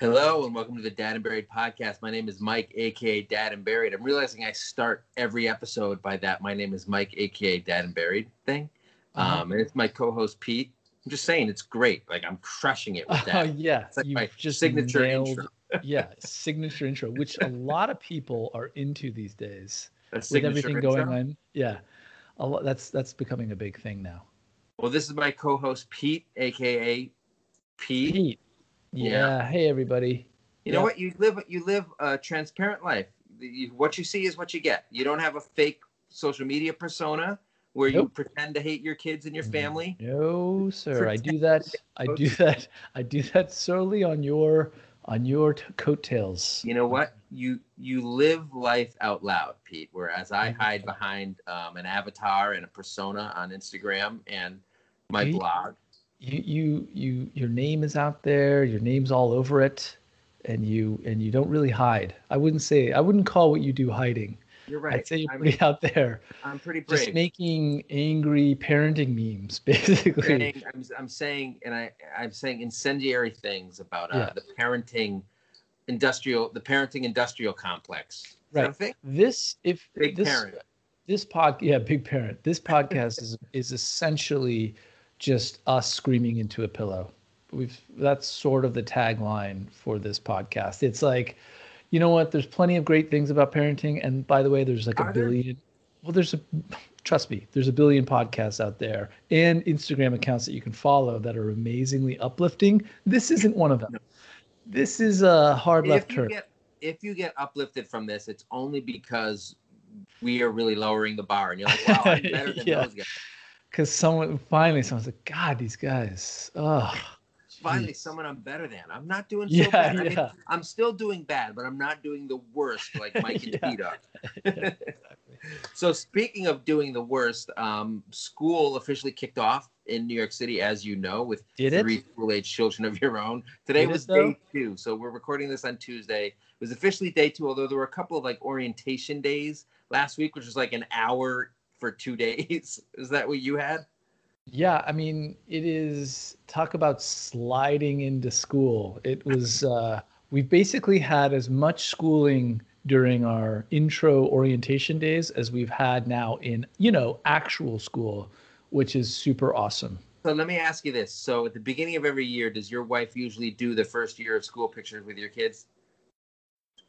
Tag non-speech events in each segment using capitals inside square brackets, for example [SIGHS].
Hello and welcome to the Dad and Buried podcast. My name is Mike, aka Dad and Buried. I'm realizing I start every episode by that. My name is Mike, aka Dad and Buried thing, Uh-huh. um, and it's my co-host Pete. I'm just saying it's great. Like I'm crushing it with Oh [LAUGHS] that. yeah, It's like my just signature nailed, intro. [LAUGHS] yeah, [LAUGHS] signature intro, which a lot of people are into these days with everything intro. going on. Yeah, a lot, that's that's becoming a big thing now. Well, this is my co-host Pete, aka Pete. Pete, yeah, Yeah. hey everybody. You know what? You live you live a transparent life. You, what you see is what you get. You don't have a fake social media persona where you pretend to hate your kids and your Mm. family. No, sir, I do [LAUGHS] that. I do [LAUGHS] that. I do that solely on your on your t- coattails. You know what? You you live life out loud, Pete. Whereas I Mhm. hide behind um, an avatar and a persona on Instagram and my Pete? blog. You you you your name is out there. Your name's all over it, and you and you don't really hide. I wouldn't say I wouldn't call what you do hiding. You're right. I'd say you're I'm, pretty out there. I'm pretty just making angry parenting memes [LAUGHS] basically saying, I'm, I'm saying, and I I'm saying incendiary things about uh, Yeah. the parenting industrial, the parenting industrial complex. Is that a Right. this if Big this parent. this pod yeah big parent this podcast is is essentially just us screaming into a pillow. We've that's sort of the tagline for this podcast. It's like you know what? There's plenty of great things about parenting. And by the way there's like Are a there? billion well there's a trust me there's a billion podcasts out there and instagram accounts that you can follow that are amazingly uplifting. This isn't one of them. This is a hard left If you turn. get if you get uplifted from this, it's only because we are really lowering the bar, and you're like, "Wow, I'm better than [LAUGHS] Yeah. those guys." Because someone finally someone's like god these guys oh Finally, Jeez. someone I'm better than. I'm not doing so Yeah, bad. I mean, yeah. I'm still doing bad, but I'm not doing the worst like [LAUGHS] Mike and Yeah. Pete are. [LAUGHS] Yeah, exactly. So speaking of doing the worst, um, school officially kicked off in New York City, as you know, with Did three school-age children of your own. Today Did was day two, so we're recording this on Tuesday. It was officially day two, although there were a couple of like orientation days last week, which was like an hour for two days. [LAUGHS] Is that what you had? Yeah, I mean, it is talk about sliding into school. It was [LAUGHS] uh we basically had as much schooling during our intro orientation days as we've had now in, you know, actual school, which is super awesome. So let me ask you this: So at the beginning of every year, does your wife usually do the first year of school pictures with your kids?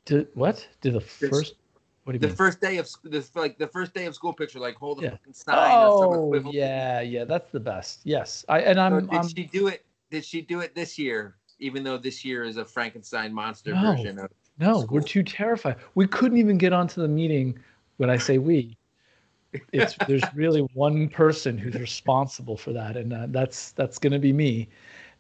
Did what? Did the first what do you The mean? first day of the like the first day of school picture, like hold a Yeah. fucking sign Oh, yeah, yeah, that's the best. Yes. I and I'm, did I'm she do it? Did she do it this year? Even though this year is a Frankenstein monster No. version of No, school. we're too terrified. We couldn't even get onto the meeting. When I say we, it's [LAUGHS] there's really one person who's responsible for that, and uh, that's that's going to be me.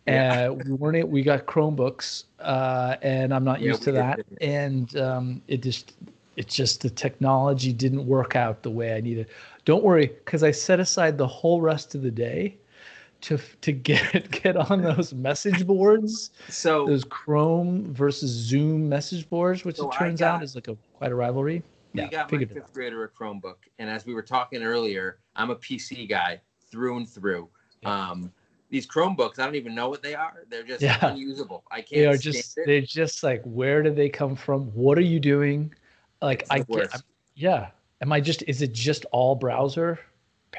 Yeah. Uh, we weren't. We got Chromebooks, uh, and I'm not Yeah, used to that. didn't And um, it just it's just the technology didn't work out the way I needed. Don't worry, because I set aside the whole rest of the day to to get [LAUGHS] get on those message boards so those Chrome versus Zoom message boards, which So it turns out is like a quite a rivalry. we Yeah, got my fifth grader a Chromebook, and as we were talking earlier, I'm a PC guy through and through. Yeah. Um, these Chromebooks, I don't even know what they are. They're just Yeah. unusable. I can't. They are just it. they're just like where did they come from? What are you doing? Like It's I get. I'm- yeah. Am I just is it just all browser? [LAUGHS]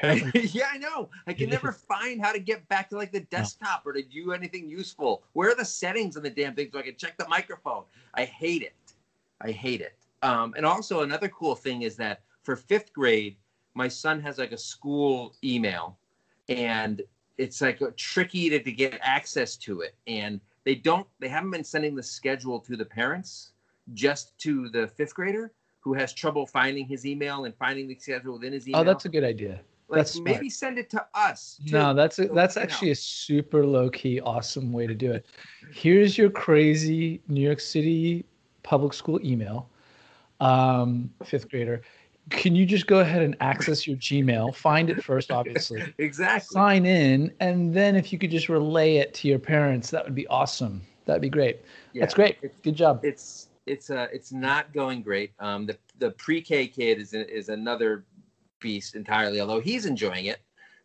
Yeah, I know. I can never [LAUGHS] find how to get back to like the desktop or to do anything useful. Where are the settings on the damn thing so I can check the microphone? I hate it. I hate it. Um, and also another cool thing is that for fifth grade, my son has like a school email, and it's like tricky to, to get access to it. And they don't. They haven't been sending the schedule to the parents, just to the fifth grader who has trouble finding his email and finding the schedule within his email oh, that's a good idea. like That's smart. maybe send it to us. too. No, that's a, that's know. actually a super low key, awesome way to do it. Here's your crazy New York City public school email, um, fifth grader. Can you just go ahead and access your Gmail? Find it first, obviously. [LAUGHS] exactly. Sign in, and then if you could just relay it to your parents, that would be awesome. That'd be great. That's great. Good job. It's it's uh it's not going great. Um, the the pre-K kid is is another beast entirely. Although he's enjoying it.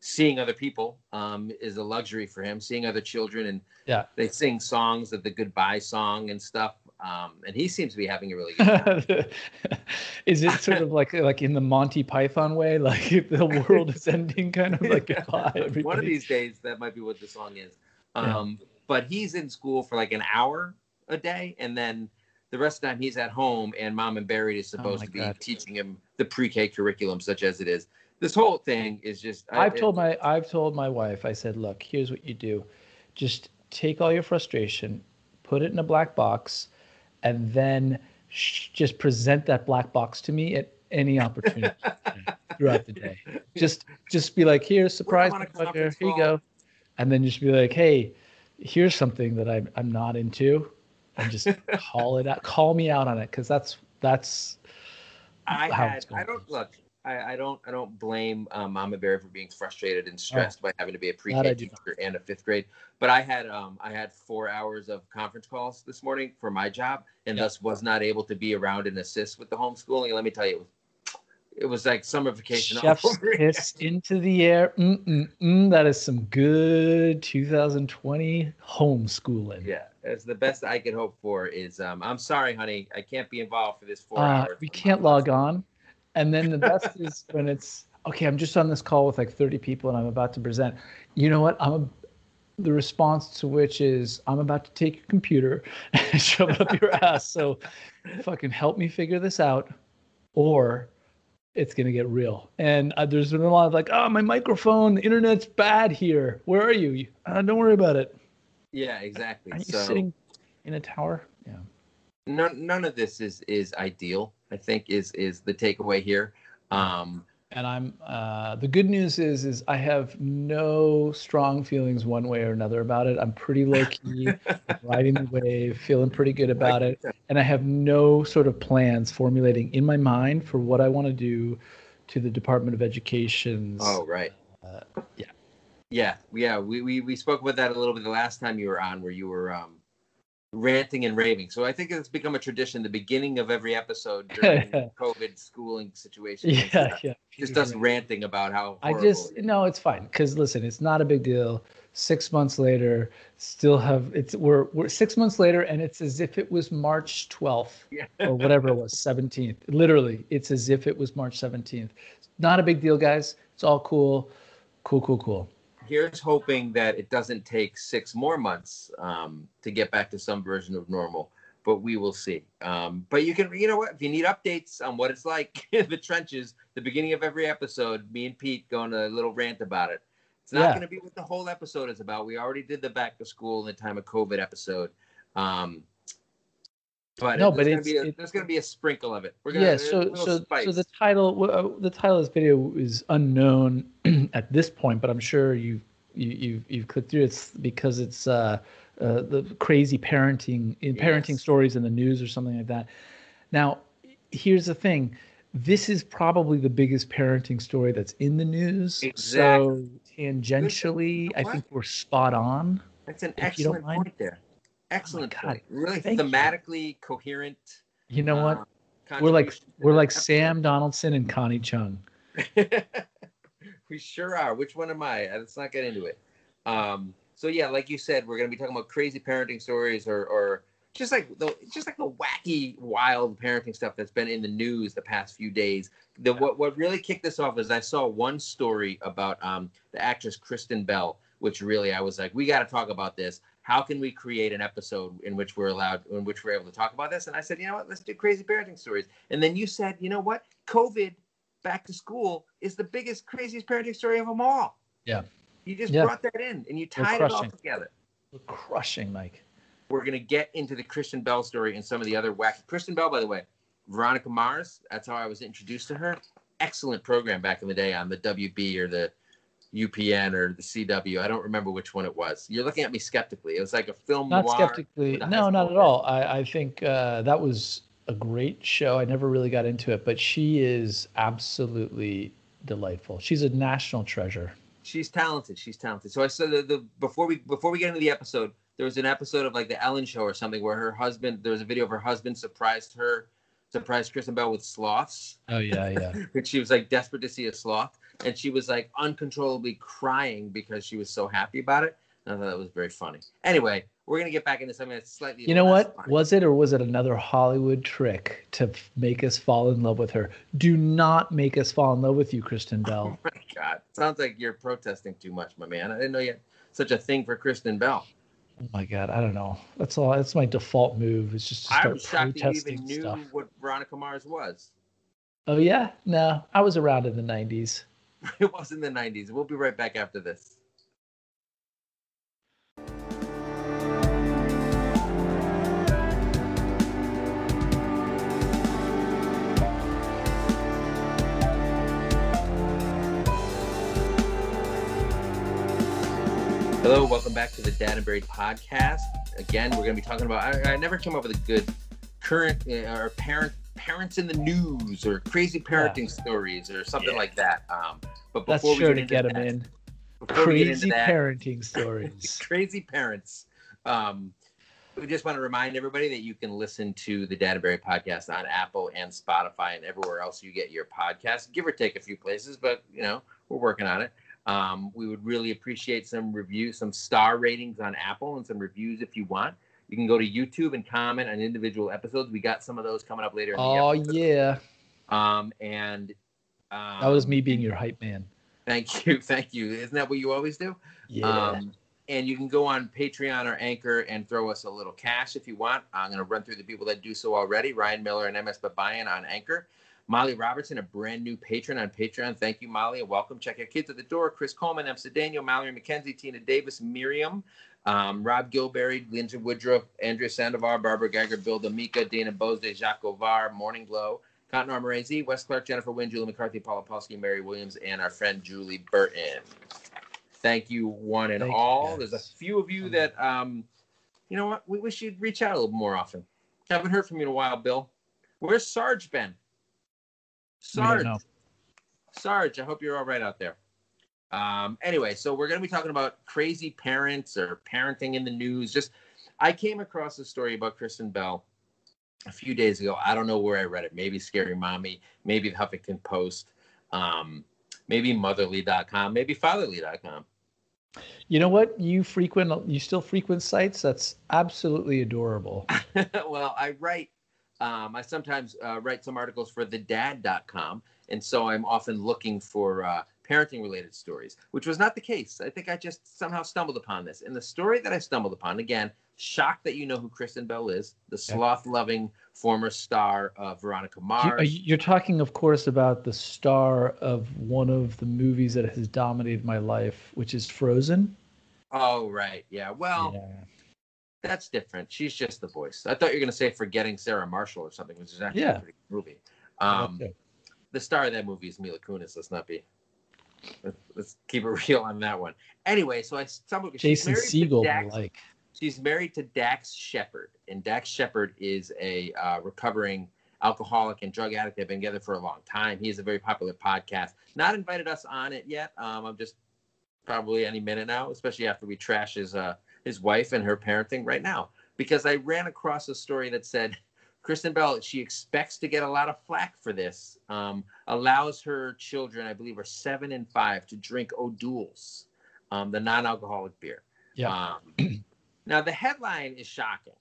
seeing other people um, is a luxury for him. Seeing other children and Yeah. they sing songs of the goodbye song and stuff. Um, and he seems to be having a really good time. [LAUGHS] is it sort of like like in the Monty Python way, like the world is ending, kind of like [LAUGHS] goodbye, everybody? One of these days, that might be what the song is. Yeah. Um, But he's in school for like an hour a day, and then the rest of the time he's at home, and Mom and Barry is oh supposed Oh to be God. teaching him the pre-K curriculum, such as it is. This whole thing is just. I- I've it- told my I've told my wife. I said, look, here's what you do: just take all your frustration, put it in a black box, and then sh- just present that black box to me at any opportunity [LAUGHS] throughout the day. Just just be like, here, surprise, here you go, and then just be like, hey, here's something that I'm I'm not into, and just call it out, call me out on it, because that's that's I had. I don't look. I, I don't. I don't blame um, Mama Bear for being frustrated and stressed by having to be a Oh. Pre-K teacher and a fifth grade. But I had. Um, I had four hours of conference calls this morning for my job, and Yeah. thus was not able to be around and assist with the homeschooling. And let me tell you, it was. It was like summer vacation. all Chef's over kiss into the air. Mm-mm-mm. That is some good 2020 homeschooling. Yeah, it's the best I could hope for. Is um, I'm sorry, honey, I can't be involved for this four Uh, hours. we can't log on. And then the best [LAUGHS] is when it's okay, I'm just on this call with like 30 people and I'm about to present. You know what? I'm a, the response to which is I'm about to take your computer [LAUGHS] and shove it up your [LAUGHS] ass. So fucking help me figure this out or it's going to get real. And uh, there's been a lot of like, oh, my microphone, the internet's bad here. Where are you? Uh, don't worry about it. Yeah, exactly. Aren't you so sitting in a tower? Yeah. none none of this is is ideal. I think is is the takeaway here. Um, and I'm uh, the good news is is I have no strong feelings one way or another about it. I'm pretty low key, [LAUGHS] riding the wave, feeling pretty good about it, and I have no sort of plans formulating in my mind for what I want to do to the Department of Education's. oh right. Uh, yeah. Yeah, yeah. We, we we spoke about that a little bit the last time you were on, where you were um, ranting and raving. So I think it's become a tradition. The beginning of every episode during [LAUGHS] COVID schooling situations. and Yeah, stuff, yeah. Just us ranting about how I just it no, it's fine because listen, it's not a big deal. Six months later, still have it's we're we're six months later, and it's as if it was March twelfth Yeah. or whatever it was, seventeenth. Literally, it's as if it was March seventeenth. Not a big deal, guys. It's all cool, cool, cool, cool. Here's hoping that it doesn't take six more months um, to get back to some version of normal, but we will see. Um, but you can, you know what? If you need updates on what it's like [LAUGHS] in the trenches, the beginning of every episode, me and Pete go on a little rant about it. It's not Yeah. going to be what the whole episode is about. We already did the back to school in the time of COVID episode. Um, but No, but gonna it's- be a, it- there's going to be a sprinkle of it. We're gonna, yeah so so spice. so the title uh, the title of this video is unknown [CLEARS THROAT] at this point but i'm sure you you you've, you've clicked through it's because it's uh, uh the crazy parenting in parenting stories in the news or something like that now here's the thing this is probably the biggest parenting story that's in the news Exactly. so tangentially i think we're spot on That's an if you don't excellent point there. Excellent God. point. Really Thank you. thematically coherent. you know what uh, we're like we're like episode. sam donaldson and connie chung [LAUGHS] we sure are. Which one am I? Let's not get into it. Um, so yeah, like you said, we're gonna be talking about crazy parenting stories or or just like the just like the wacky, wild parenting stuff that's been in the news the past few days. The what what really kicked this off is I saw one story about um the actress Kristen Bell, which really I was like, we got to talk about this. How can we create an episode in which we're allowed, in which we're able to talk about this? And I said, you know what, let's do crazy parenting stories. And then you said, you know what, COVID back to school is the biggest, craziest parenting story of them all. Yeah. You just Yeah. brought that in and you tied it all together. we're crushing mike We're going to get into the Kristen Bell story and some of the other wacky. Kristen Bell, by the way, Veronica Mars, that's how I was introduced to her. Excellent program back in the day on the WB or the UPN or the CW. I don't remember which one it was. You're looking at me skeptically. It was like a film not skeptically with a high no not at all i, I think uh, that was a great show i never really got into it but she is absolutely delightful she's a national treasure she's talented. She's talented. So I said the, the before we before we get into the episode, there was an episode of like the Ellen Show or something where her husband there was a video of her husband surprised her, surprised Kristen Bell with sloths, oh yeah yeah [LAUGHS] which she was like desperate to see a sloth. And she was like uncontrollably crying because she was so happy about it. And I thought that was very funny. Anyway, we're gonna get back into something that's slightly. You know what? funny. Was it or was it another Hollywood trick to f- make us fall in love with her? Do not make us fall in love with you, Kristen [LAUGHS] oh Bell. Oh my God, sounds like you're protesting too much, my man. I didn't know you had such a thing for Kristen Bell. Oh my god, I don't know. That's all. That's my default move. Is just to start shocked that you protesting even knew stuff. what Veronica Mars was. Oh yeah, no, I was around in the '90s. [LAUGHS] It was in the 90s. We'll be right back after this. Hello, welcome back to the Dad and Buried podcast. Again, we're going to be talking about. I, I never came up with a good current uh, or parent parents in the news or crazy parenting stories or something Yeah. like that. Um, but That's before we sure get to get them that, in. before we get into Crazy that, parenting [LAUGHS] stories. crazy parents. Um, we just want to remind everybody that you can listen to the Dad and Buried podcast on Apple and Spotify and everywhere else you get your podcast, give or take a few places, but you know, we're working on it. Um, we would really appreciate some reviews, some star ratings on Apple and some reviews if you want. You can go to YouTube and comment on individual episodes. We got some of those coming up later in the Oh yeah, Um, and um, that was me being your hype man. Thank [LAUGHS] you, thank you. Isn't that what you always do? Yeah. Um, and you can go on Patreon or Anchor and throw us a little cash if you want. I'm going to run through the people that do so already. Ryan Miller and MS Babayan on Anchor. Molly Robertson, a brand new patron on Patreon. Thank you, Molly, and welcome. Check your kids at the door. Chris Coleman, M. Daniel, Mallory McKenzie, Tina Davis, Miriam, um, Rob Gilberry, Lindsay Woodruff, Andrea Sandoval, Barbara Geiger, Bill D'Amica, Dana Bose, Jacques Ovar, Morning Glow, Cotton Armorazy, Wes Clark, Jennifer Wynn, Julie McCarthy, Paula Polsky, Mary Williams, and our friend Julie Burton. Thank you, one and Thank all. There's a few of you that, um, you know what, we wish you'd reach out a little more often. Haven't heard from you in a while, Bill. Where's Sarge been? Sarge. Sarge, I hope you're all right out there. Um, anyway, so we're going to be talking about crazy parents or parenting in the news. Just, I came across a story about Kristen Bell a few days ago. I don't know where I read it. Maybe Scary Mommy, maybe the Huffington Post, um, maybe Motherly.com, maybe Fatherly.com. You know what? You frequent. You still frequent sites. That's absolutely adorable. [LAUGHS] well, I write, um, I sometimes uh, write some articles for thedad.com. And so I'm often looking for uh, parenting related stories, which was not the case. I think I just somehow stumbled upon this. And the story that I stumbled upon, again, shocked that you know who Kristen Bell is, the sloth loving former star of Veronica Mars. you- You're talking, of course, about the star of one of the movies that has dominated my life, which is Frozen. oh, right. Yeah. Well, Yeah. that's different. She's just the voice. I thought you were going to say Forgetting Sarah Marshall or something, which is actually Yeah. a pretty good movie. Um, Okay. the star of that movie is Mila Kunis. Let's not be. Let's, keep it [LAUGHS] real on that one. Anyway, so I stumbled. Jason Segel, like. She's married to Dax Shepard, and Dax Shepard is a uh, recovering alcoholic and drug addict. They've been together for a long time. He has a very popular podcast. Not invited us on it yet. Um, I'm just probably any minute now, especially after we trash his uh, his wife and her parenting right now. Because I ran across a story that said Kristen Bell, she expects to get a lot of flack for this. Um, allows her children, I believe, are seven and five, to drink O'Doul's, um, the non-alcoholic beer. Yeah. Um, [CLEARS THROAT] now the headline is shocking.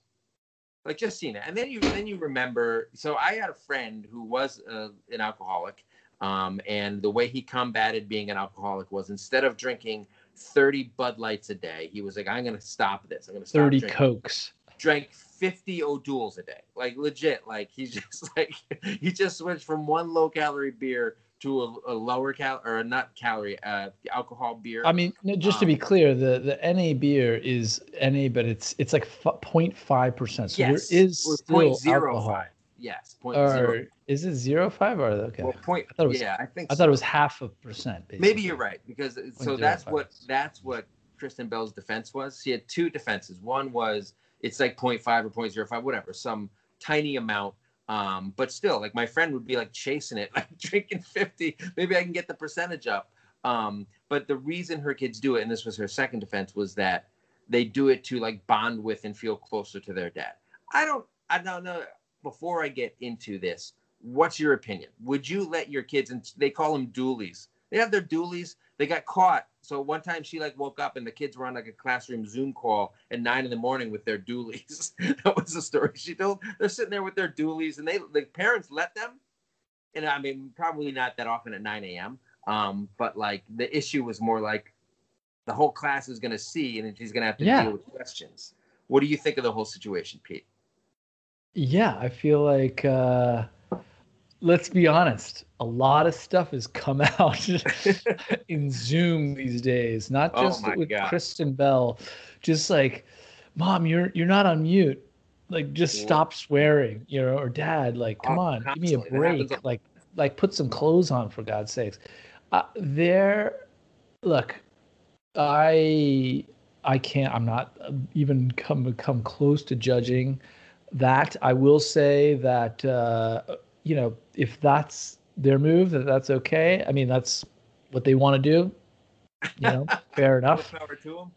Like just seeing it, and then you then you remember. So I had a friend who was uh, an alcoholic, um, and the way he combated being an alcoholic was instead of drinking 30 Bud Lights a day, he was like, "I'm going to stop this. I'm going to stop 30 drinking." Cokes. Drank 50 O'Doul's a day. Like legit. Like he's [LAUGHS] just like he just switched from one low calorie beer to a, a lower cal or a not calorie uh alcohol beer. I mean, no, just to be Um, clear, the the NA beer is NA, but it's it's like f- 0.5 percent. So yes, there is still 0.05. alcohol. Yes, point zero. Or is it zero five or okay? Well, point. I thought it was- yeah, I think. I thought it was half a percent. Maybe you're right because so 0.05. that's what that's what Kristen Bell's defense was. She had two defenses. One was it's like 0.5 or 0.05, whatever, some tiny amount. Um, but still, like my friend would be like chasing it, [LAUGHS] like drinking 50. Maybe I can get the percentage up. Um, but the reason her kids do it, and this was her second defense, was that they do it to like bond with and feel closer to their dad. I don't, I don't know. Before I get into this, what's your opinion? Would you let your kids, and they call them doolies, They have their dualies. They got caught. So one time she like woke up and the kids were on like a classroom Zoom call at nine in the morning with their dualies. [LAUGHS] that was the story she told. They're sitting there with their dualies and they the parents let them. And I mean, probably not that often at 9 a.m. Um, but like the issue was more like the whole class is going to see and she's going to have to Yeah. deal with questions. What do you think of the whole situation, Pete? Yeah, I feel like uh let's be honest, a lot of stuff has come [LAUGHS] out in Zoom these days, not Oh just my with God. Kristen Bell, just like mom, you're you're not on mute. Like just Yeah. stop swearing, you know, or dad, like come Oh, on, give me a constantly. Break. Like like put some clothes on for God's sakes. Uh, there look, I I can't I'm not uh, even come come close to judging that I will say that uh, you know if that's their move, that that's okay. I mean, that's what they want to do. You know, [LAUGHS] fair enough. Power to 'em.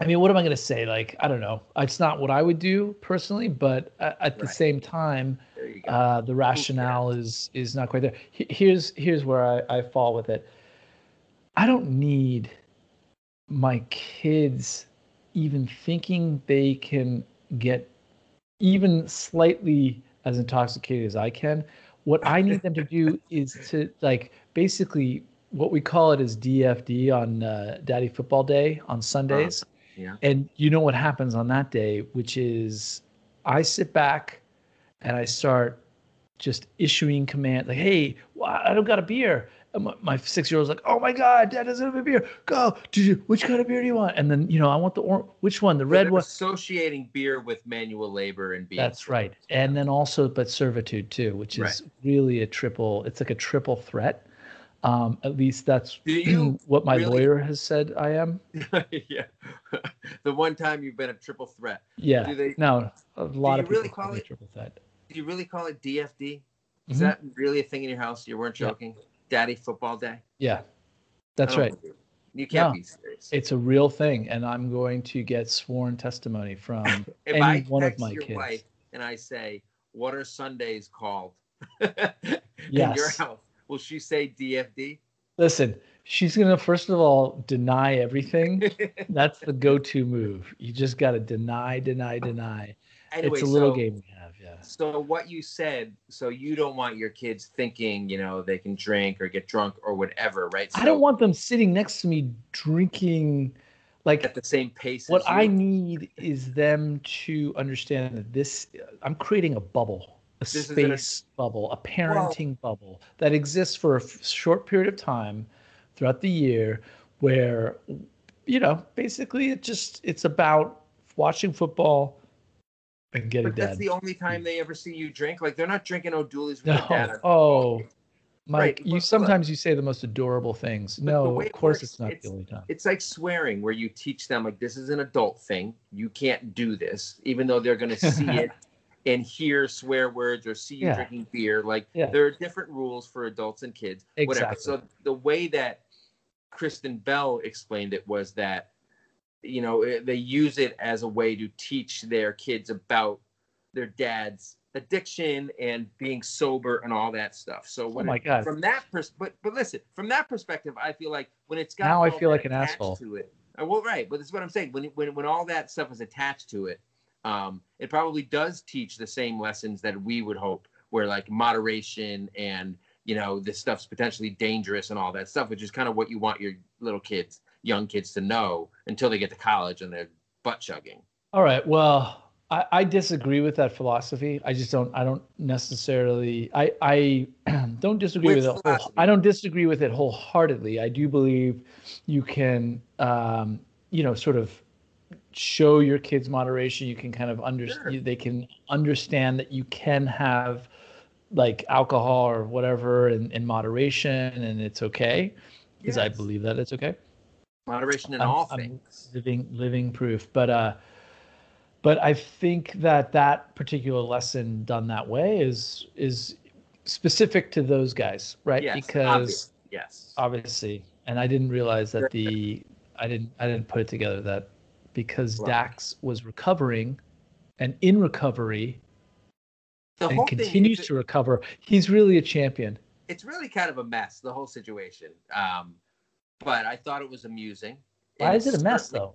I mean, what am I going to say? Like, I don't know. It's not what I would do personally, but at, at the same time, There you go. uh, the rationale is is not quite there. Here's here's where I, I fall with it. I don't need my kids even thinking they can get even slightly as intoxicated as I can. What I need them to do [LAUGHS] is to like basically what we call it is DFD on uh, Daddy Football Day on Sundays. yeah. And you know what happens on that day, which is I sit back and I start just issuing command like, "Hey, I don't got a beer." My, my six-year-old's like, "Oh my God, Dad doesn't have a beer. Go, did you? Which kind of beer do you want?" And then you know, I want the or- which one, the So red one. Associating beer with manual labor and being. That's right. And then also, but servitude too, which is Right. really a triple. It's like a triple threat. Um, at least that's you [CLEARS THROAT] what my really- lawyer has said I am. [LAUGHS] yeah. [LAUGHS] the one time you've been a triple threat. Yeah. Do they- no, a lot of people really call it- triple threat. Do you really call it DFD? Is Mhm. that really a thing in your house? You weren't Yeah. Daddy football day? Yeah, that's right. You can't No. be serious. It's a real thing, and I'm going to get sworn testimony from [LAUGHS] any I one of my your kids. wife and I say, "What are Sundays called?" [LAUGHS] in your Yes. house, will she say DFD? Listen, she's gonna first of all deny everything. [LAUGHS] That's the go-to move. You just got to deny, deny, deny. anyway, it's a little so, game we have. Yeah. So what you said, so you don't want your kids thinking, you know, they can drink or get drunk or whatever, right? I don't want them sitting next to me drinking. Like at the same pace. what I need is them to understand that this. I'm creating a bubble, a This isn't a- space bubble, a parenting bubble that exists for a f- short period of time throughout the year, where you know basically it just it's about watching football and getting But that's the only time they ever see you drink. Like they're not drinking O'Douley's with No. dad. [LAUGHS] Oh, Mike, Right, you sometimes you say the most adorable things. But No, of it course works, it's not it's- the only time. It's like swearing, where you teach them like this is an adult thing. You can't do this, even though they're going to see [LAUGHS] it and hear swear words or see you Yeah. drinking beer. Like Yeah. there are different rules for adults and kids. Whatever. Exactly. So the way that Kristen Bell explained it was that you know eh, they use it as a way to teach their kids about their dad's addiction and being sober and all that stuff. So Oh when my it- god. from that pers- but but listen from that perspective i feel like when it's got Now I feel like an asshole. to it uh, well right but this is what i'm saying when when when all that stuff is attached to it um it probably does teach the same lessons that we would hope where like moderation and you know this stuff's potentially dangerous and all that stuff which is kind of what you want your little kids young kids to know until they get to college and they're butt chugging All right. Well, I, I disagree with that philosophy. I just don't. I don't necessarily. I I [CLEARS THROAT] don't disagree Which with it. Whole. I don't disagree with it wholeheartedly. I do believe you can, um, you know, sort of show your kids moderation. You can kind of Sure. understand. They can understand that you can have like alcohol or whatever in, in moderation, and it's okay because I believe that it's okay. Moderation in I'm- all I'm things living living proof but uh but i think that that particular lesson done that way is is specific to those guys right yes because obvious. yes obviously and i didn't realize that the i didn't i didn't put it together that because Right. dax was recovering and in recovery the and continues to recover he's really a champion it's really kind of a mess, the whole situation. Um, but I thought it was amusing. Why is it a mess though?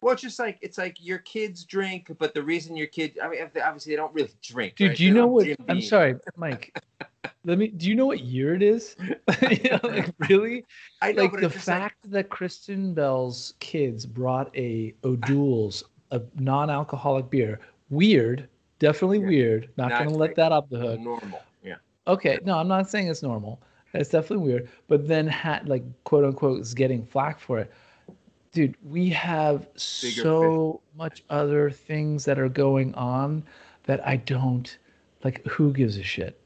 Well, it's just like it's like your kids drink, but the reason your kid, I mean, obviously they don't really drink. Dude, right? do you They're know what? I'm sorry, Mike. [LAUGHS] Let me. Do you know what year it is? [LAUGHS] You know, like really, I know, like the just like- fact that Kristen Bell's kids brought a O'Doul's, a non-alcoholic beer. Weird, definitely Yeah. weird. Not Not gonna let that off the hook. normal. Yeah. Okay, no, I'm not saying it's normal. It's definitely weird. But then, ha- like, quote unquote, is getting flack for it. Dude, we have Bigger so much other things that are going on that I don't like. Who gives a shit?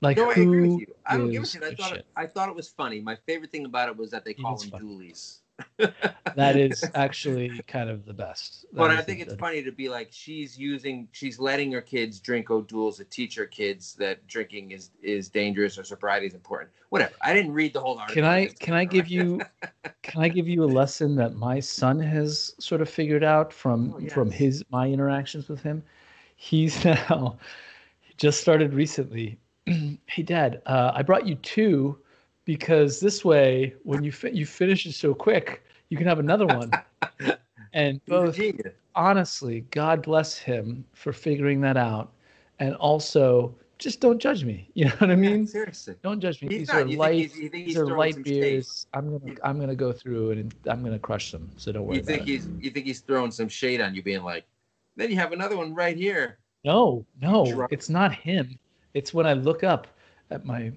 Like, no, I agree with you. I don't give a shit. I thought shit? it, I thought it was funny. My favorite thing about it was that they call them funny. doolies. [LAUGHS] That is actually kind of the best. That But I think it's funny to be like she's using, she's letting her kids drink O'Doul's to teach her kids that drinking is is dangerous or sobriety is important. Whatever. I didn't read the whole article. Can I can I give you [LAUGHS] can I give you a lesson that my son has sort of figured out from Oh, from his my interactions with him? He's [LAUGHS] now he just started recently. [CLEARS THROAT] hey dad, uh, I brought you two because this way when you fi- you finish it so quick, you can have another one. [LAUGHS] and both honestly, God bless him for figuring that out. And also just don't judge me. You know what I Yeah, mean? seriously. Don't judge me. He's These not. are light. he's- he's These are light shade? beers. I'm gonna I'm gonna go through and I'm gonna crush them. So don't worry You think about it. he's you think he's throwing some shade on you, being like, then you have another one right here. No, no, it's not him. It's when I look up at my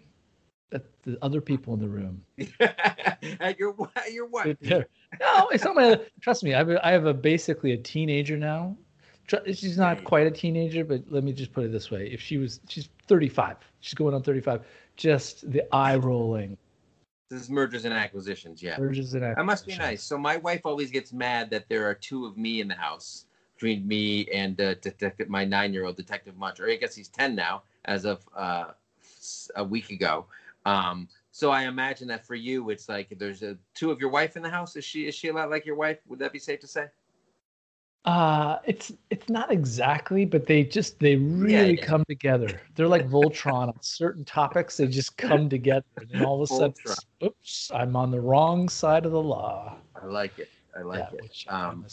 at the other people in the room. [LAUGHS] At your your wife. No, it's not my. Trust me, I have a, I have a basically a teenager now. She's not quite a teenager, but let me just put it this way: if she was, she's 35. She's going on 35. Just the eye rolling This is mergers and acquisitions. Yeah. urges and acquisitions. That must be nice. So my wife always gets mad that there are two of me in the house between me and uh, detective, my nine-year-old detective Munch, or I guess he's ten now, as of uh, a week ago. Um, so I imagine that for you, it's like there's a two of your wife in the house. Is she is she a lot like your wife? Would that be safe to say? Uh it's it's not exactly, but they just they really yeah. come together. They're like Voltron on certain topics. They just come together, and all of a sudden, oops, I'm on the wrong side of the law. I like it. I like Yeah, it. Um,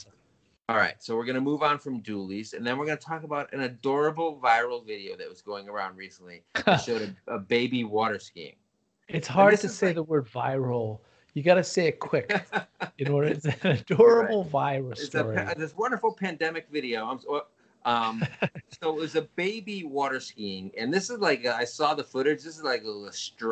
All right, so we're gonna move on from Dooley's, and then we're gonna talk about an adorable viral video that was going around recently that [LAUGHS] showed a, a baby water skiing. it's hard to say like- the word viral. You got to say it quick [LAUGHS] in order. It's an adorable viral It's a, story. pa- this wonderful pandemic video. Um, [LAUGHS] so it was a baby water skiing, and this is like I saw the footage. This is like a,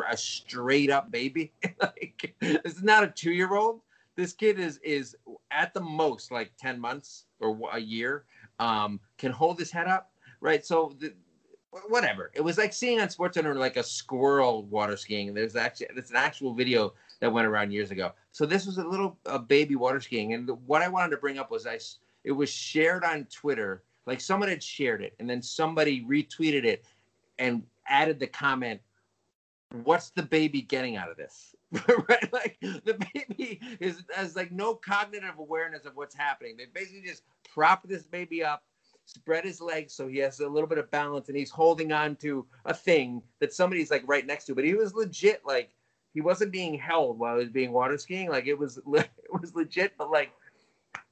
a straight up baby. like this is not a two year old. This kid is is at the most like ten months or a year. Um, can hold his head up, right? So the, whatever. It was like seeing on sports SportsCenter like a squirrel water skiing. There's actually it's an actual video that went around years ago. So this was a little a baby water skiing, and what I wanted to bring up was i it was shared on Twitter. Like someone had shared it, and then somebody retweeted it and added the comment, "What's the baby getting out of this?" [LAUGHS] right? Like the baby is has like no cognitive awareness of what's happening. They basically just prop this baby up, spread his legs so he has a little bit of balance, and he's holding on to a thing that somebody's like right next to. But he was legit like he wasn't being held while he was being water skiing. Like it was [LAUGHS] it was legit. But like,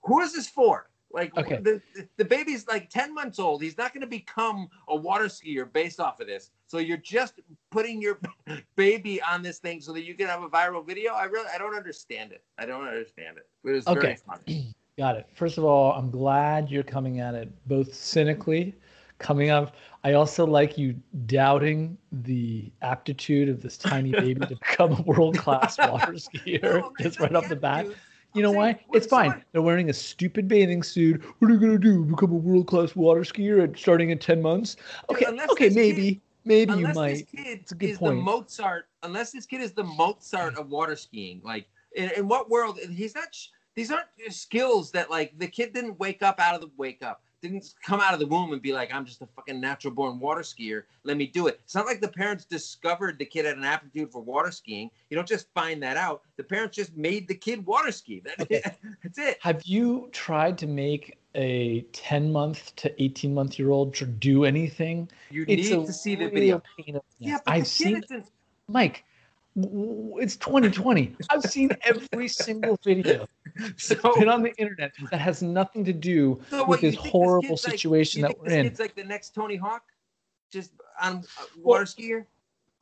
who is this for? Like Okay. the the baby's like ten months old. He's not going to become a water skier based off of this. So you're just putting your [LAUGHS] baby on this thing so that you can have a viral video. I really I don't understand it. I don't understand it. It was very Okay. funny. [CLEARS THROAT] Got it. First of all, I'm glad you're coming at it both cynically, coming up. I also like you doubting the aptitude of this tiny baby to [LAUGHS] become a world class water skier [LAUGHS] No, just right off the bat. dude. You know why? It's fine. They're wearing a stupid bathing suit. What are you gonna do? Become a world class water skier at starting in ten months? Okay, unless okay, maybe, kid- maybe you unless might. this kid It's a good is point. the Mozart, unless this kid is the Mozart of water skiing, like in, in what world? He's not. These aren't skills that like the kid didn't wake up out of the wake up, didn't come out of the womb and be like, I'm just a fucking natural born water skier. Let me do it. It's not like the parents discovered the kid had an aptitude for water skiing. You don't just find that out. The parents just made the kid water ski. [LAUGHS] That, Okay. That's it. Have you tried to make a 10 month to 18 month year old do anything? You It's need to see the video. Yeah, but I've seen isn't. Mike, it's 2020. I've seen every single video [LAUGHS] So, that's been on the internet that has nothing to do so with what, this this horrible like- situation you that we're this in. kid's like the next Tony Hawk, just on water skier.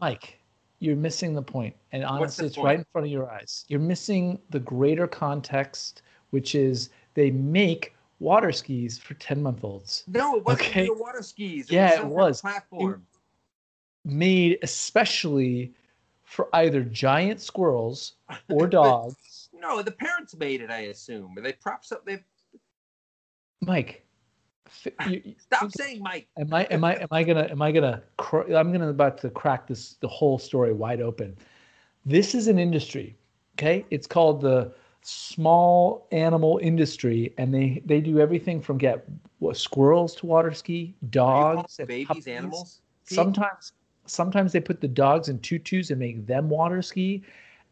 Mike, you're missing the point. And honestly, it's point? right in front of your eyes. You're missing the greater context, which is they make water skis for 10 month olds, No, it wasn't Okay. water skis. Yeah, it some kind of was. platform. made especially for either giant squirrels or [LAUGHS] dogs. No, the parents made it. I assume. They props up. They Mike, you- you- [LAUGHS] stop saying Mike. am I am I am I gonna am I gonna cr- I'm gonna about to crack this the whole story wide open. This is an industry, okay? It's called the small animal industry, and they they do everything from get what, squirrels to water ski, dogs, and babies, puppies. animals. See? Sometimes sometimes they put the dogs in tutus and make them water ski,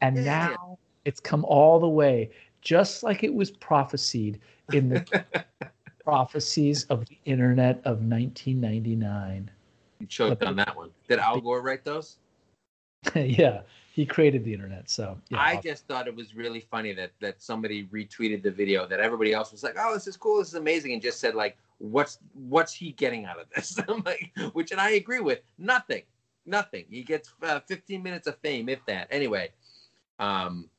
and Yeah. now it's come all the way, just like it was prophesied in the [LAUGHS] prophecies of the internet of 1999. You choked on that one. Did Al Gore write those? [LAUGHS] yeah, he created the internet, so yeah. I just thought it was really funny that that somebody retweeted the video that everybody else was like, "Oh, this is cool, this is amazing," and just said like, "What's what's he getting out of this?" [LAUGHS] I'm like, which and I agree with nothing, nothing. He gets uh, 15 minutes of fame, if that. Anyway, um,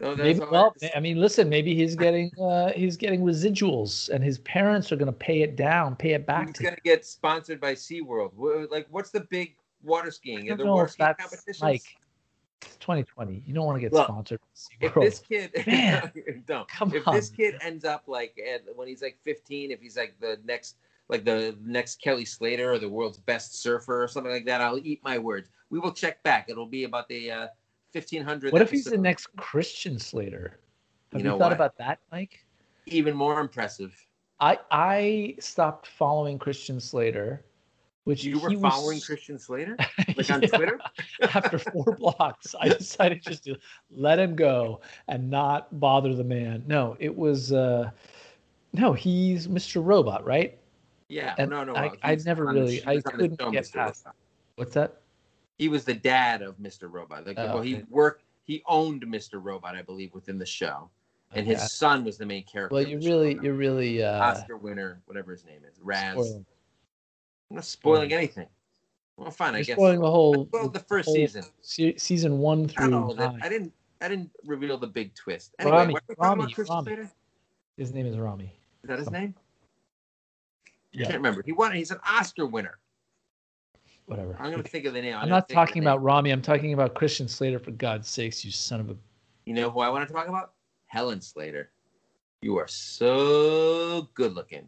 so Maybe, I well, to say. I mean, listen, maybe he's getting uh, he's getting residuals, and his parents are going to pay it down, pay it back He's to gonna get sponsored by SeaWorld. Like, what's the big water skiing? I Are there water skiing competitions? It's 2020. You don't want to get Look, sponsored. by if this [LAUGHS] [LAUGHS] kid Man, don't come if on. this kid ends up like at, when he's like 15 if he's like the next like the next kelly slater or the world's best surfer or something like that i'll eat my words we will check back it'll be about the uh 1500 What if he's the next Christian Slater? Have You you, thought what? about that, Mike? even more impressive I I stopped following Christian Slater, which you were he was- following christian slater [LAUGHS] like on twitter [LAUGHS] After four [LAUGHS] blocks, I decided just to let him go and not bother the man. No, it was uh no, he's Mr. Robot, right? Yeah And no no I- well, I never the- really- he I the couldn't get Mr. past Robot. What's that? he was the dad of mr robot like Oh, well he okay. worked he owned mr robot i believe within the show and his son was the main character Well, you the really, you're really uh, oscar winner whatever his name is raz spoiling, I'm not spoiling anything. Well, fine. I you're guess. spoiling the whole, well, the first whole season. se- season one through don't know nine. I didn't. I didn't reveal the big twist. Anyway, Rami, what are we talking Rami, Rami. His name is Rami. Is that his name? I Yeah. can't remember. He won. He's an Oscar winner. Whatever. I'm gonna think of the name. I'm gonna not think of the talking about Rami. I'm talking about Christian Slater. For God's sakes, you son of a. You know who I want to talk about? Helen Slater. You are so good looking.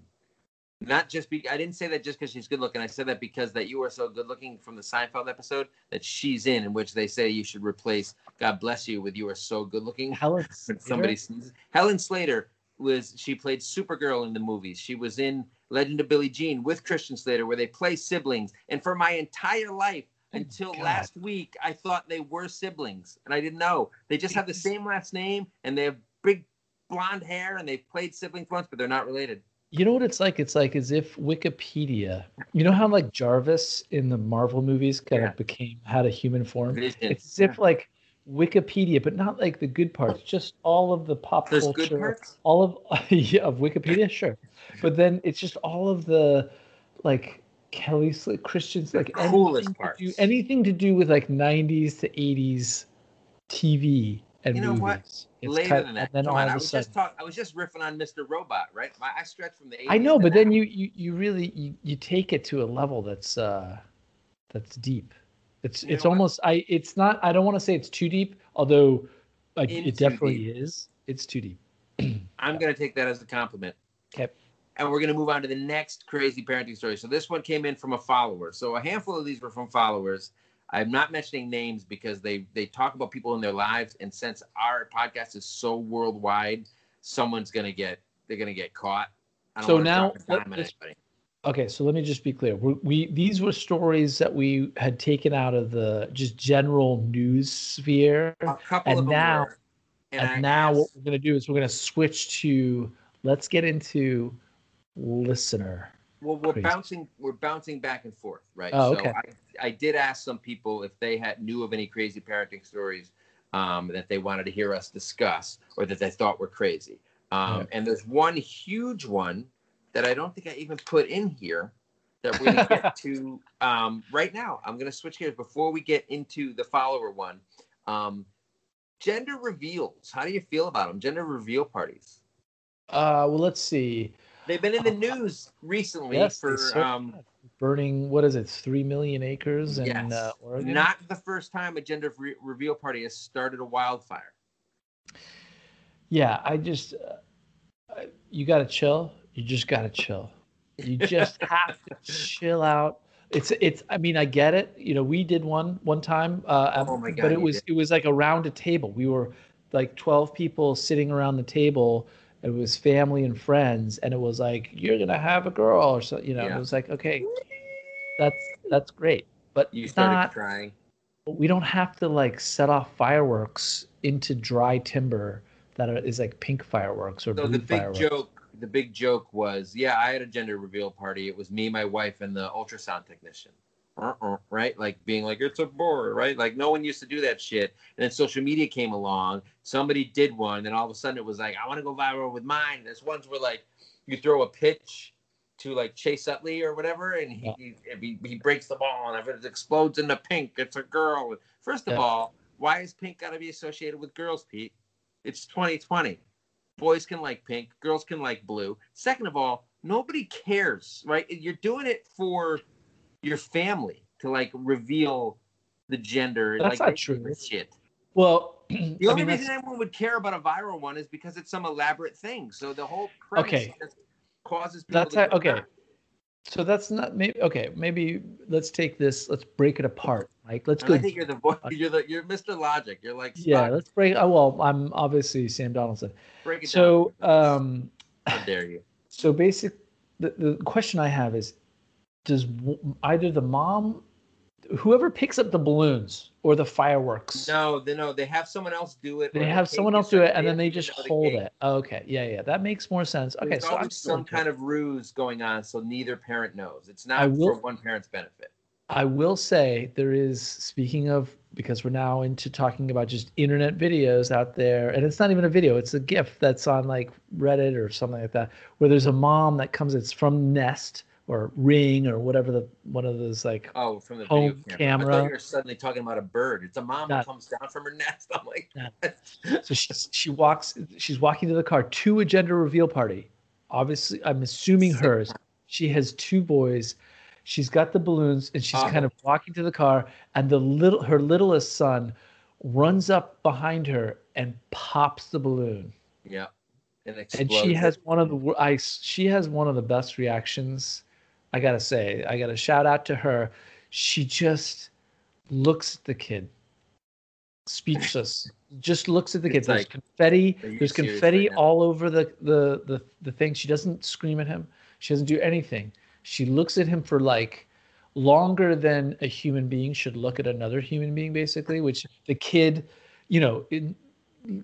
Not just be. I didn't say that just because she's good looking. I said that because that you are so good looking from the Seinfeld episode that she's in, in which they say you should replace "God bless you" with "You are so good looking." Helen [LAUGHS] somebody sneezes. Helen Slater was she played Supergirl in the movies. She was in Legend of Billie Jean with Christian Slater, where they play siblings. And for my entire life until God. last week, I thought they were siblings, and I didn't know. They just have the same last name, and they have big blonde hair, and they've played siblings once, but they're not related. You know what it's like? It's like as if Wikipedia. You know how like Jarvis in the Marvel movies kind Yeah. of became had a human form. It's as if like Wikipedia, but not like the good parts, just all of the pop There's culture, all of [LAUGHS] yeah, of Wikipedia, sure. But then it's just all of the like Kelly Christians, The like coolest anything to parts. do, anything to do with like '90s to '80s TV and You know movies. what? It's Later cut- than that. then Come on, I was sudden, just talk, I was just riffing on Mr. Robot, right? My, I stretched from the 80s I know, to but then now. you, you you really you, you take it to a level that's uh that's deep. It's You it's know what? almost I it's not I don't want to say it's too deep, although it definitely is. It's too deep. [CLEARS THROAT] I'm going to take that as a compliment. Okay. And we're going to move on to the next crazy parenting story. So this one came in from a follower. So a handful of these were from followers. I'm not mentioning names because they they talk about people in their lives, and since our podcast is so worldwide, someone's going to get they're going to get caught. I don't So now, let- let's-. Okay, so let me just be clear. We, we these were stories that we had taken out of the just general news sphere, A couple and of now- were, and, I now what we're gonna do is we're gonna switch to let's get into listener. Well, we're Crazy. bouncing. We're bouncing back and forth, right? Oh, so okay. I, I did ask some people if they had knew of any crazy parenting stories um, that they wanted to hear us discuss or that they thought were crazy. Um, Yeah. And there's one huge one that I don't think I even put in here that we're going to get [LAUGHS] to um, right now. I'm going to switch gears before we get into the follower one. Um, gender reveals. How do you feel about them? Gender reveal parties. Uh, well, let's see. They've been in the news recently Yes, for um, burning. What is it? Three million acres in Yes. uh, Oregon. not the first time a gender re- reveal party has started a wildfire. Yeah, I just. Uh, you gotta chill. You just gotta chill. You [LAUGHS] just have to chill out. It's it's. I mean, I get it. You know, we did one one time. Uh, Oh my God, But it was did. it was like around a table. We were like twelve people sitting around the table. It was family and friends, and it was like you're gonna have a girl, or so. You know, Yeah. it was like okay, that's that's great, but You started not crying. we don't have to like set off fireworks into dry timber that is like pink fireworks or So blue the big fireworks. joke, the big joke was, yeah, I had a gender reveal party. It was me, my wife, and the ultrasound technician. Uh-uh, right? Like being like, it's a bore, right? Like no one used to do that shit. And then social media came along. Somebody did one, and all of a sudden it was like, I want to go viral with mine. There's ones where like you throw a pitch to like Chase Utley or whatever, and he, he, he he breaks the ball, and if it explodes into pink, it's a girl. First of Yeah. all, why is pink got to be associated with girls, Pete? It's 2020. Boys can like pink, girls can like blue. Second of all, nobody cares, right? You're doing it for your family to like reveal the gender. That's like, not true. Shit. Well, [CLEARS THROAT] The I only mean, reason that's- anyone would care about a viral one is because it's some elaborate thing. So the whole premise Okay. causes people that's to how- okay. nuts. So that's not maybe okay. Maybe let's take this. Let's break it apart. Like let's And go. I think you're the voice. [LAUGHS] You're the you're Mr. Logic. You're like Yeah, let's break. Oh, well, I'm obviously Sam Donaldson. break it So, down. um, [LAUGHS] How dare you? so basic. The the question I have is, does w- either the mom, whoever picks up the balloons or the fireworks, No, they no, they have someone else do it. they have someone else do it and then they just the hold cake- it. Okay, yeah, yeah, that makes more sense. Okay, There's so I'm always some kind of ruse going on, so neither parent knows. It's not I for one parent's benefit. I will say there is speaking of because we're now into talking about just internet videos out there and it's not even a video it's a gif that's on like Reddit or something like that where there's a mom that comes it's from Nest or Ring or whatever the one of those like Oh, from the Home video camera. I thought you were suddenly talking about a bird. It's a mom Not- that comes down from her nest. [LAUGHS] I'm like, so she's she walks she's walking to the car to a gender reveal party obviously I'm assuming Sick. hers she has two boys she's got the balloons and she's kind Uh-huh. of walking to the car and the little her littlest son runs up behind her and pops the balloon yeah. And, and she has one of the I she has one of the best reactions I got to say I got to shout out to her. She just looks at the kid. Speechless. Just looks at the kid. It's there's like, confetti there's confetti right all over the, the the the thing. She doesn't scream at him. She doesn't do anything. She looks at him for like longer than a human being should look at another human being basically which the kid you know in,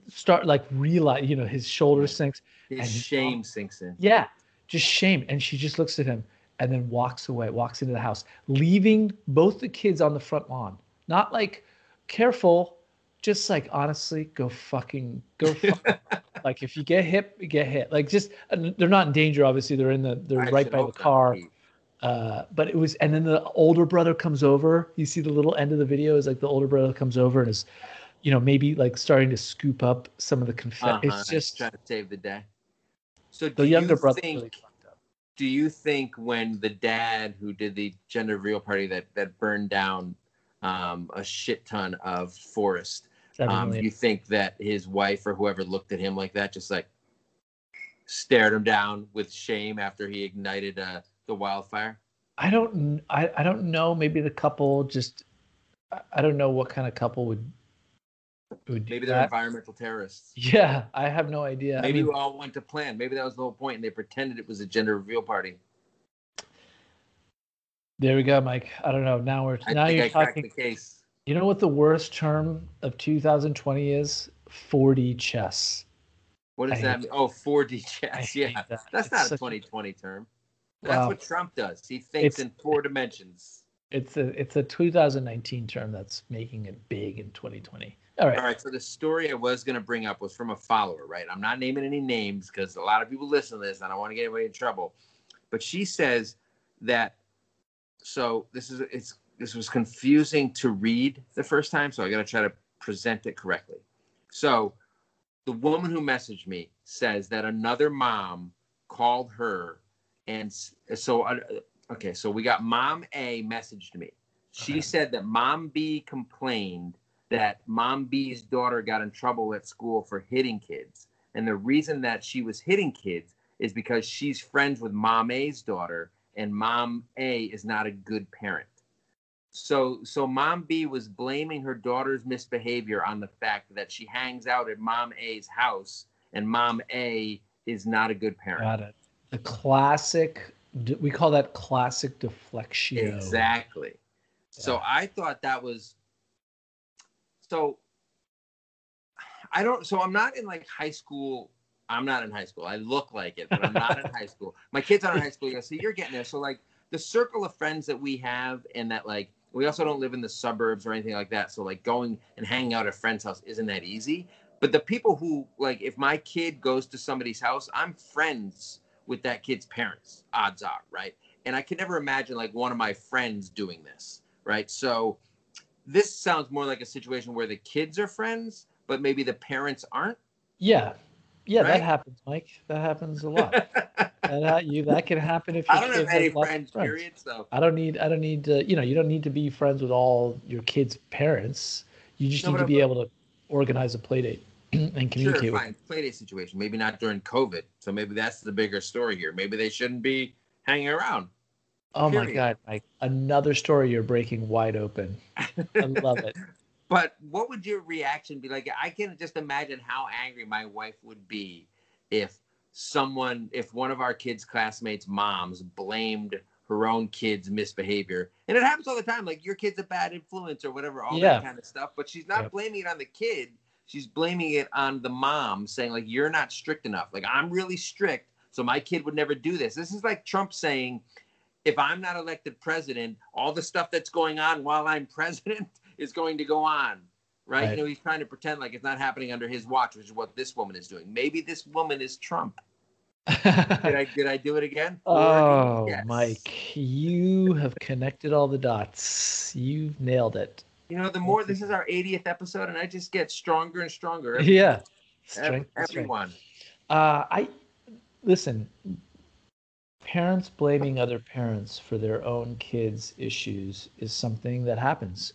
start like realize you know his shoulder sinks His and- shame sinks in. yeah just shame. And she just looks at him and then walks away walks into the house leaving both the kids on the front lawn not like careful just like honestly go fucking go [LAUGHS] fuck. like if you get hit you get hit like just they're not in danger obviously they're in the they're I right by the car uh, but it was, and then the older brother comes over. You see the little end of the video is like the older brother comes over and is, you know, maybe like starting to scoop up some of the confetti. Uh-huh, It's just trying to save the day. So do the younger you brother. think really. Do you think when the dad who did the gender reveal party that that burned down um, a shit ton of forest, um, you think that his wife or whoever looked at him like that, just like stared him down with shame after he ignited uh, the wildfire? I don't, I, I don't know. Maybe the couple just, I- don't know what kind of couple would, Maybe they're that. environmental terrorists. Yeah, I have no idea. Maybe I mean, we all went to plan. Maybe that was the whole point, and they pretended it was a gender reveal party. there we go, Mike. I don't know. Now we're I now you're I talking. the case. You know what the worst term of 2020 is? 4D chess. What does I that mean? Oh, 4D I chess. Yeah, that. that's It's not a such 2020 term. That's Wow. what Trump does. He thinks It's- in four dimensions. It's a it's a 2019 term that's making it big in 2020. All right. All right. So the story I was going to bring up was from a follower, right? I'm not naming any names because a lot of people listen to this. and I don't want to get anybody in trouble. But she says that. So this is it's this was confusing to read the first time, so I got to try to present it correctly. So the woman who messaged me says that another mom called her and so uh, okay so we got mom a messaged me she okay. said that mom b complained that mom b's daughter got in trouble at school for hitting kids. And the reason that she was hitting kids is because she's friends with mom a's daughter and mom a is not a good parent. So so mom b was blaming her daughter's misbehavior on the fact that she hangs out at mom a's house and mom a is not a good parent. Got it. The classic we call that classic deflection. Exactly. So i thought that was so i don't so i'm not in like high school i'm not in high school i look like it but i'm not in high school [LAUGHS] my kids aren't in high school yet so you're getting there so like the circle of friends that we have and that like we also don't live in the suburbs or anything like that so like going and hanging out at a friend's house isn't that easy but the people who like if my kid goes to somebody's house i'm friends with that kid's parents, odds are, right? And I can never imagine like one of my friends doing this, right? So this sounds more like a situation where the kids are friends, but maybe the parents aren't. Yeah. Yeah, right? that happens, Mike. That happens a [LAUGHS] lot. that, you, that can happen if I don't have any friends, friends, period. So I don't need I don't need to you know you don't need to be friends with all your kids' parents. You just no, need to be able to organize a play date. [CLEARS THROAT] and communicate. Sure, fine. Playdate situation. Maybe not during COVID. So maybe that's the bigger story here. Maybe they shouldn't be hanging around. Oh period. my God, Mike! Another story you're breaking wide open. I love it. [LAUGHS] But what would your reaction be like? I can just imagine how angry my wife would be if someone, if one of our kids' classmates' moms blamed her own kid's misbehavior. And it happens all the time. Like your kid's a bad influence or whatever, all yeah. that kind of stuff. But she's not yep. blaming it on the kid she's blaming it on the mom, saying like you're not strict enough. Like I'm really strict, so my kid would never do this. This is like Trump saying, if I'm not elected president, all the stuff that's going on while I'm [LAUGHS] president is going to go on. Right? right? You know, he's trying to pretend like it's not happening under his watch, which is what this woman is doing. Maybe this woman is Trump. [LAUGHS] did I did I do it again? Oh, yes. Mike, you have connected all the dots. You've nailed it. You know, the more this is our 80th episode, and I just get stronger and stronger. Every, yeah, strength, everyone. Uh, I listen. Parents blaming other parents for their own kids' issues is something that happens.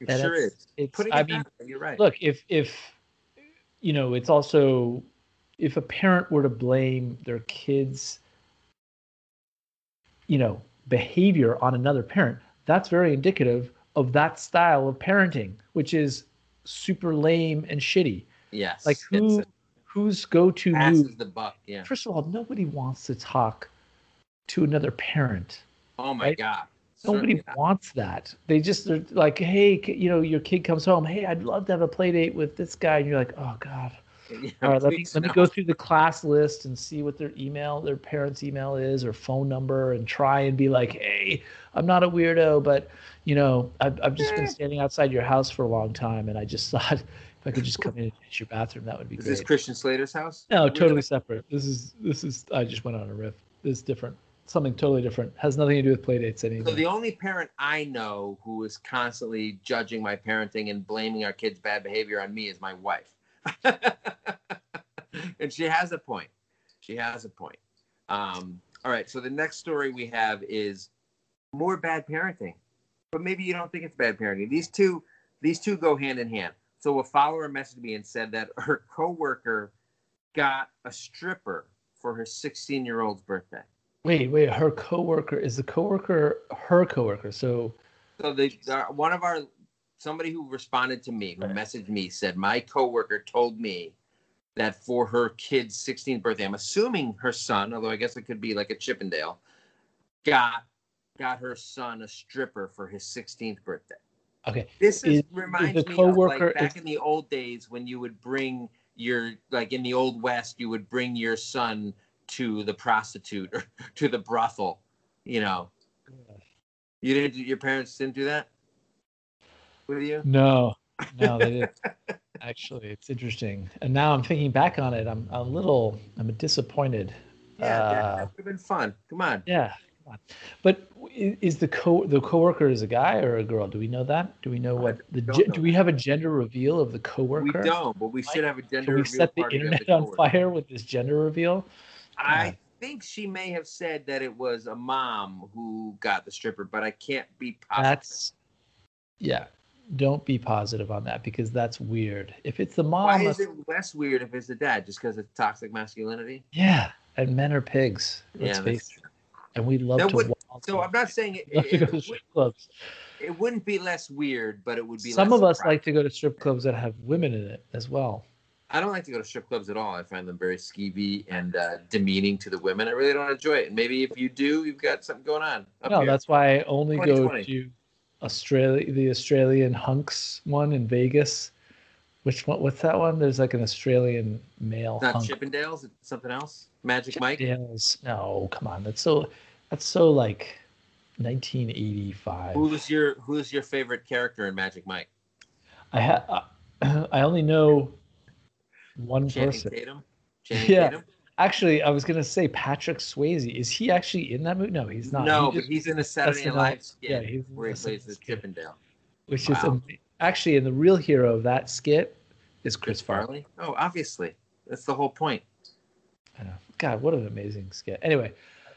It and sure it's, is. It's, Putting I mean, you're right. Look, if if you know, it's also if a parent were to blame their kids, you know, behavior on another parent, that's very indicative of that style of parenting, which is super lame and shitty. Yes. Like who whose go-to move? the buck. Yeah. First of all, nobody wants to talk to another parent. Oh my right? god. Nobody wants that. They just are like, hey, you know, your kid comes home. Hey, I'd love to have a play date with this guy, and you're like, oh god. [LAUGHS] Yeah, All right, let me, let me go through the class list and see what their email, their parents' email is or phone number, and try and be like, hey, I'm not a weirdo, but you know, I've, I've just been eh. standing outside your house for a long time, and I just [LAUGHS] thought if I could just come in and use your bathroom, that would be is great. Is this Christian Slater's house? No, totally separate. This is this is. I just went on a riff. This is different. Something totally different. Has nothing to do with playdates anymore. So the only parent I know who is constantly judging my parenting and blaming our kids' bad behavior on me is my wife, [LAUGHS] and she has a point. She has a point. Um, all right. So the next story we have is more bad parenting but maybe you don't think it's bad parenting. These two, these two go hand in hand. So a follower messaged me and said that her coworker got a stripper for her 16 year old's birthday. Wait, wait, her coworker is the coworker her coworker. So, so the, the one of our somebody who responded to me, who messaged me, said my coworker told me that for her kid's 16th birthday, I'm assuming her son, although I guess it could be like a Chippendale, got got her son a stripper for his 16th birthday. Okay. This is, is reminds is me of like back is... in the old days when you would bring your like in the old west you would bring your son to the prostitute or [LAUGHS] to the brothel, you know. You didn't. Your parents didn't do that with you. No, no, they didn't. [LAUGHS] Actually, it's interesting. And now I'm thinking back on it. I'm a little. I'm disappointed. Yeah, Uh, that would have been fun. Come on. Yeah. come on. But is the co the coworker is a guy or a girl? Do we know that? Do we know what the ge- do we have a gender reveal of the coworker? We don't, but we should have a gender Can we set the internet the on fire with this gender reveal? I think she may have said that it was a mom who got the stripper, but I can't be positive. That's yeah. Don't be positive on that because that's weird. If it's the mom, Why is it less weird if it's the dad? Just because of toxic masculinity? yeah, and men are pigs. Let's yeah, face it. And we love That to. would- So I'm not saying it, [LAUGHS] it, it, would, strip clubs. it wouldn't be less weird, but it would be. Some of us like to go to strip clubs that have women in it as well. I don't like to go to strip clubs at all. I find them very skeevy and uh, demeaning to the women. I really don't enjoy it. And maybe if you do, you've got something going on. No, here. that's why I only go to Australia, the Australian hunks one in Vegas. Which one? What's that one? There's like an Australian male It's not hunk. Chippendales. It's something else. Magic Mike. Chippendales. No, come on. That's so. That's so like 1985. Who's your Who's your favorite character in Magic Mike? I ha- [CLEARS THROAT] I only know one Channing person. Tatum. [LAUGHS] Channing Yeah. Tatum. Actually, I was gonna say Patrick Swayze. Is he actually in that movie? No, he's not. No, He but just- he's in the Saturday Night Live skit yeah, he's where he plays the. Chippendale. which is am- actually, and the real hero of that skit is Chris Farley. Oh, obviously. That's the whole point. I know. God, what an amazing skit. Anyway,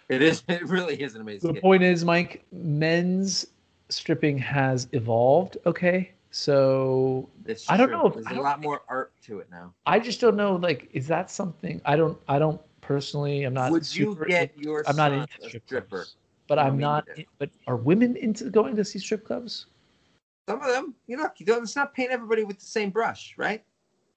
It is. [LAUGHS] It really is an amazing. the skit. point is, Mike, men's stripping has evolved. Okay, so It's I don't know if- There's I a don't lot more art to it now. I just don't know. Like, is that something? I don't. I don't personally. I'm not. Would you get your I'm not into a strip stripper? clubs, but No, I'm not. But are women into going to see strip clubs? Some of them, you know, you don't, let's not paint everybody with the same brush, right?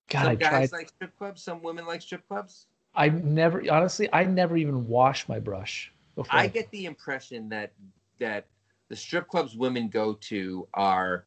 God, some I guys tried. like strip clubs, some women like strip clubs. I never. Honestly, I never even wash my brush. Before I get the impression that that the strip clubs women go to are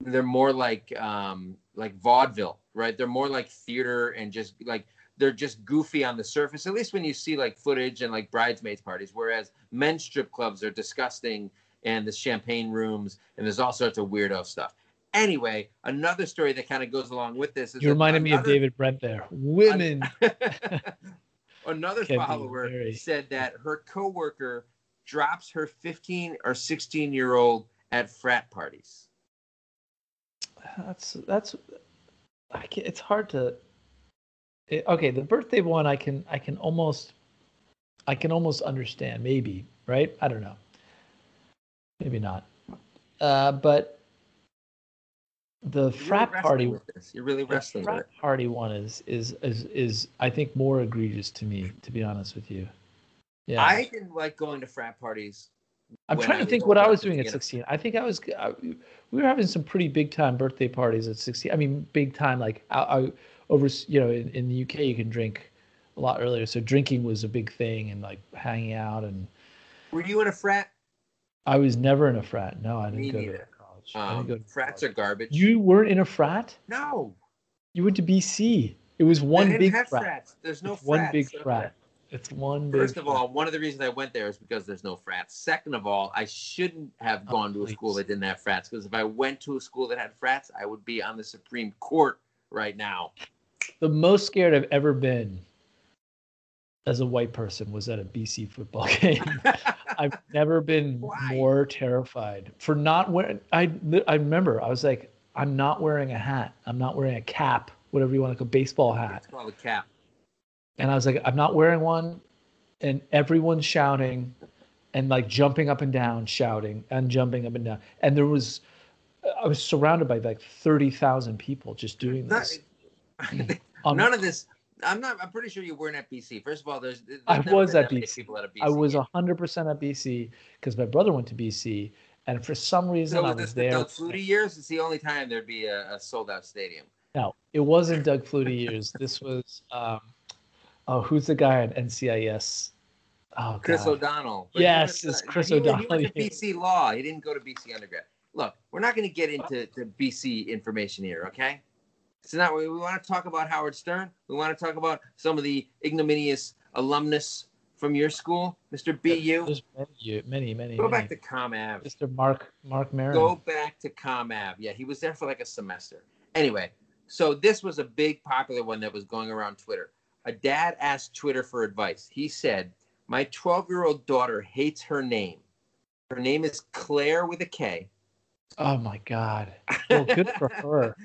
they're more like um like vaudeville, right? They're more like theater and just like they're just goofy on the surface. At least when you see like footage and like bridesmaids parties, whereas men's strip clubs are disgusting and the champagne rooms and there's all sorts of weirdo stuff. Anyway, another story that kind of goes along with this is You reminded me of David Brent there. Women. [LAUGHS] Another follower very- said that her coworker drops her 15 or 16 year old at frat parties. That's that's. I can, it's hard to. it- okay, the birthday one I can I can almost, I can almost understand maybe right I don't know. Maybe not, uh, but the You're frat really party with this. You're really the wrestling with frat party one is is is is I think more egregious to me to be honest with you. Yeah. I didn't like going to frat parties. I'm trying I to think what I was doing at 16. I think I was, I, we were having some pretty big time birthday parties at 16. I mean, big time, like I, I, over, you know, in, in the UK, you can drink a lot earlier. So drinking was a big thing and like hanging out. And Were you in a frat? I was never in a frat. No, I didn't Me go neither. to college. Um, go to frats are garbage. You weren't in a frat? no. You went to BC. It was one big frat. frats. There's no one big frat. It's one First of all, one of the reasons I went there is because there's no frats. Second of all, I shouldn't have Oh, gone to a please. school that didn't have frats because if I went to a school that had frats, I would be on the Supreme Court right now. the most scared I've ever been as a white person was at a BC football [LAUGHS] game. [LAUGHS] I've never been Why? more terrified for not wearing. I I remember I was like, I'm not wearing a hat. I'm not wearing a cap, whatever you want to call a baseball hat. It's called a cap. And I was like, I'm not wearing one. And everyone's shouting and like jumping up and down, shouting and jumping up and down. And there was, I was surrounded by like 30,000 people just doing this. [LAUGHS] Um, None of this. I'm not. I'm pretty sure you weren't at BC. First of all, there's. there's I was at BC. People at BC. I was game. hundred percent at BC because my brother went to BC, and for some reason So I was was the there. Doug Flutie years? It's the only time there'd be a, a sold out stadium. No, it wasn't Doug Flutie years. This was, um, oh, who's the guy on NCIS? Oh, Chris God. O'Donnell. Yes, he it's Chris he O'Donnell, He went to. BC Law. He didn't go to BC undergrad. Look, we're not going to get into to BC information here, okay? So now We want to talk about Howard Stern. We want to talk about some of the ignominious alumnus from your school, Mr. BU? There's many, many, many. Go many. back to Com Ave. Mr. Mark Mark Maron. Go back to Com Ave. Yeah, he was there for like a semester. Anyway, so this was a big popular one that was going around Twitter. A dad asked Twitter for advice. He said, My 12 year old daughter hates her name. Her name is Claire with a K, Oh my God. Well, good for [LAUGHS] her.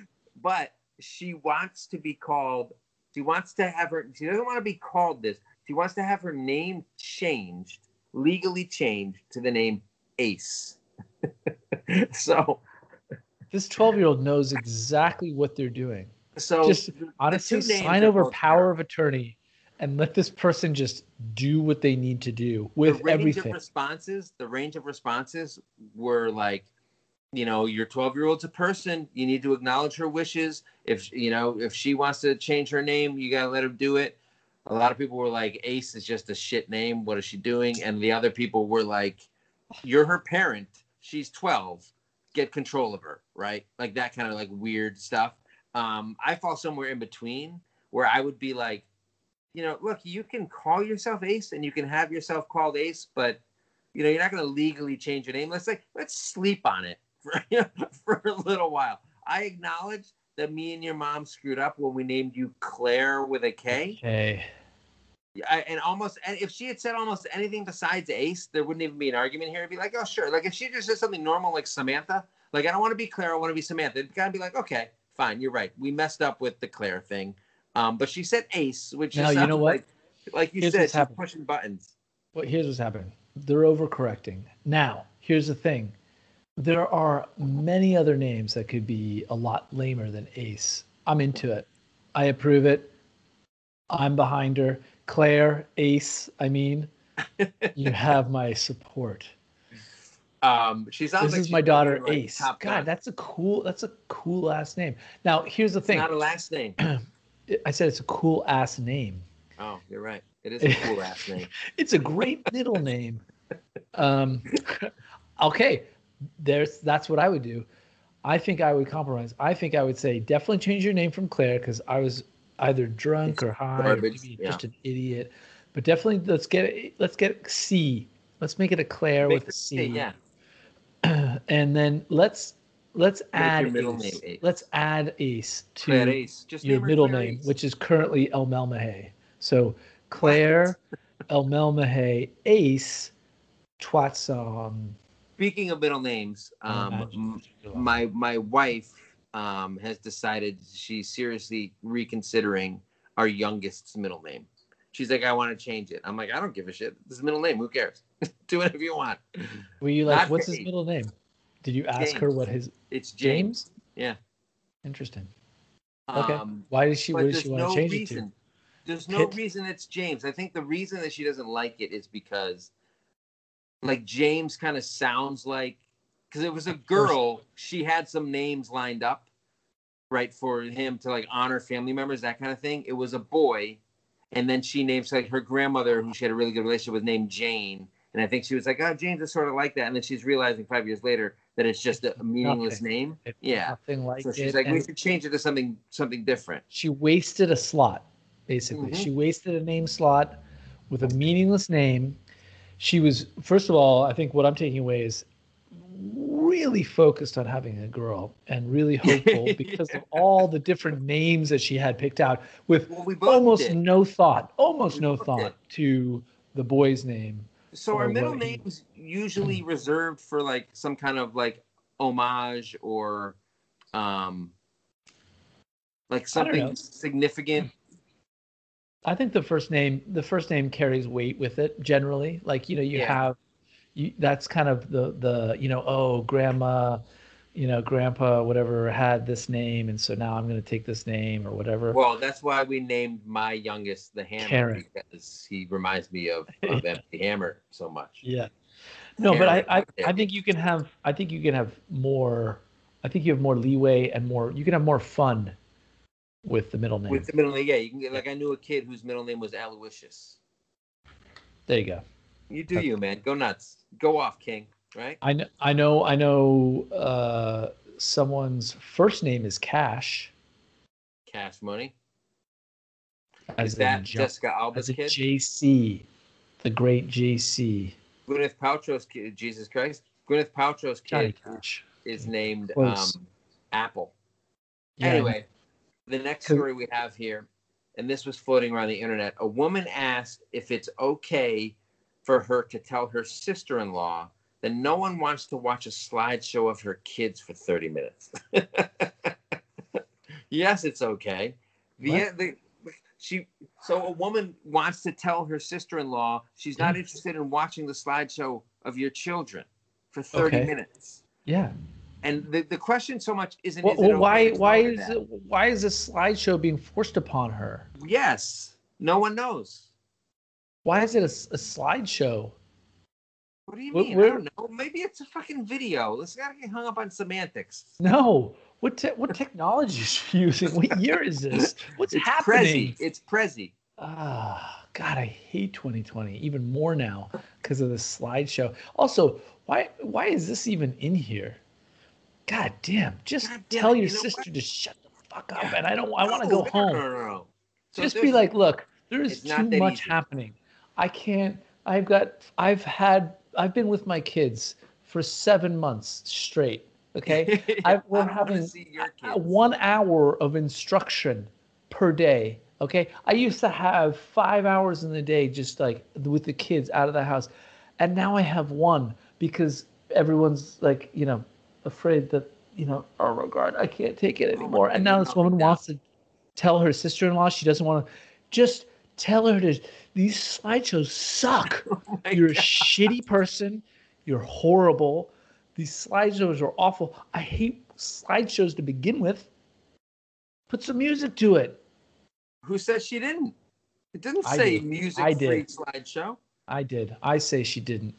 but she wants to be called, she wants to have her, she doesn't want to be called this. She wants to have her name changed, legally changed to the name Ace. [LAUGHS] so, This 12 year old knows exactly what they're doing. So Just Honestly, sign over power of attorney and let this person just do what they need to do with the range everything. of responses the range of responses were like you know your 12 year old's a person. You need to acknowledge her wishes. If you know if she wants to change her name you gotta let her do it. A lot of people were like ace is just a shit name. What is she doing? And the other people were like you're her parent. She's 12 get control of her right? Like that kind of like weird stuff um i fall somewhere in between where i would be like you know, look, you can call yourself Ace and you can have yourself called Ace, but you know, you're not going to legally change your name. Let's like let's sleep on it [LAUGHS] for you know, for a little while. I acknowledge that me and your mom screwed up when we named you Claire with a K. Okay. I, and almost and if she had said almost anything besides Ace, there wouldn't even be an argument here. It'd be like, oh sure. Like if she just said something normal like Samantha, like I don't want to be Claire, I want to be Samantha. It'd kind of be like, okay, fine, you're right. We messed up with the Claire thing. Um, but she said Ace, which Now, is you know what? Like, like you Here's said, she's happening. pushing buttons. Well, here's what's happening. They're overcorrecting. Now, here's the thing. There are many other names that could be a lot lamer than Ace. I'm into it. I approve it. I'm behind her. Claire, Ace, I mean, [LAUGHS] you have my support. Um, she sounds This like is she's my daughter like Ace. God, Gun. that's a cool that's a cool last name. Now, here's the It's thing. not a last name. [CLEARS THROAT] I said it's a cool ass name. Oh, you're right. It is a [LAUGHS] cool ass name. It's a great middle name. Um, [LAUGHS] okay, there's that's what I would do. I think I would compromise. I think I would say definitely change your name from Claire because I was either drunk or high, or yeah. just an idiot. But definitely let's get it, let's get C. Let's make it a Claire Make with a it- C. Yeah. And then let's let's Make add middle Ace. name Ace. Let's add Ace to Ace. Just your middle Claire name, Ace. which is currently El Melmahay. So Claire El Melmahay Ace Twatson. Speaking of middle names, um, my my wife um, has decided she's seriously reconsidering our youngest's middle name. She's like, I want to change it. I'm like, I don't give a shit. This is middle name. Who cares? [LAUGHS] Do whatever you want. Were you like, Not what's his middle name? Did you ask her what his It's James? James. Yeah. Interesting. Okay. Um, Why does she? What does she want no to change reason. There's no Pitt? reason it's James. I think the reason that she doesn't like it is because, like, James kind of sounds like, because it was a girl. She had some names lined up, right, for him to like honor family members, that kind of thing. It was a boy, and then she names like her grandmother, who she had a really good relationship with, named Jane. And I think she was like, "Oh, James is sort of like that." And then she's realizing five years later that it's just a meaningless nothing. name. It's Yeah. Nothing like So she's it. like, "We should change it to something something different." she wasted a slot, basically. Mhm. She wasted a name slot with a meaningless name. She was, first of all, I think what I'm taking away is really focused on having a girl and really [LAUGHS] hopeful because of all the different names that she had picked out with Well, we almost did. no thought, almost We no thought did. to the boy's name. So our middle names usually reserved for like some kind of like homage or um like something significant. I think the first name the first name carries weight with it generally. Like you know you Yeah. have you that's kind of the the you know oh grandma you know grandpa whatever had this name and so now I'm going to take this name or whatever. Well, that's why we named my youngest the Hammer Karen. because he reminds me of, [LAUGHS] of MC Hammer so much. yeah. No, but I, I. I think you can have I think you can have more I think you have more leeway and more you can have more fun with the middle name. With the middle name, yeah, you can get like I knew a kid whose middle name was Aloysius. there you go. You do you, man. Go nuts. Go off, King. Right? I know I know I know uh someone's first name is Cash Cash money. as Is that Jessica Alba's kid? JC. The great JC. Gwyneth Paltrow's kid, Jesus Christ. Gwyneth Paltrow's kid is named um, Apple. Yeah. Anyway, the next story we have here, and this was floating around the internet. A woman asked if it's okay for her to tell her sister that no one wants to watch a slideshow of her kids for 30 minutes. [LAUGHS] yes, it's okay. The, the, she so a woman wants to tell her sister-in-law she's not hmm? interested in watching the slideshow of your children for 30 Okay. minutes. Yeah. And the, the question so much isn't Well, is well, why why is it why is this slideshow being forced upon her? Yes. No one knows. Why is it a slideshow? What do you mean? I don't know. Maybe it's a fucking video. Let's gotta get hung up on semantics. No. What te- what technology is she using? What year is this? What's it's happening? Prezi. It's Prezi. Ah, God, I hate 2020 even more now because of the slideshow. Also, why why is this even in here? God damn! Just God damn tell your you know sister what? to shut the fuck up, Yeah. and I don't. I want to go no, home. No, no, no. So Just be like, look, there is too much easy. happening. I can't. I've got. I've had. I've been with my kids for seven months straight. Okay, [LAUGHS] I- we're don't having see your kids. one hour of instruction per day. Okay. I used to have five hours in the day just like with the kids out of the house. And now I have one because everyone's like, you know, afraid that, you know, oh my God, I can't take it Oh anymore. God, and now this woman wants to tell her sister in law she doesn't want to just tell her to, these slideshows suck. [LAUGHS] Oh You're a shitty person. You're horrible. These slideshows are awful. I hate slideshows to begin with. Put some music to it. Who said she didn't? It didn't I say did. music I did. slideshow. I did. I say she didn't.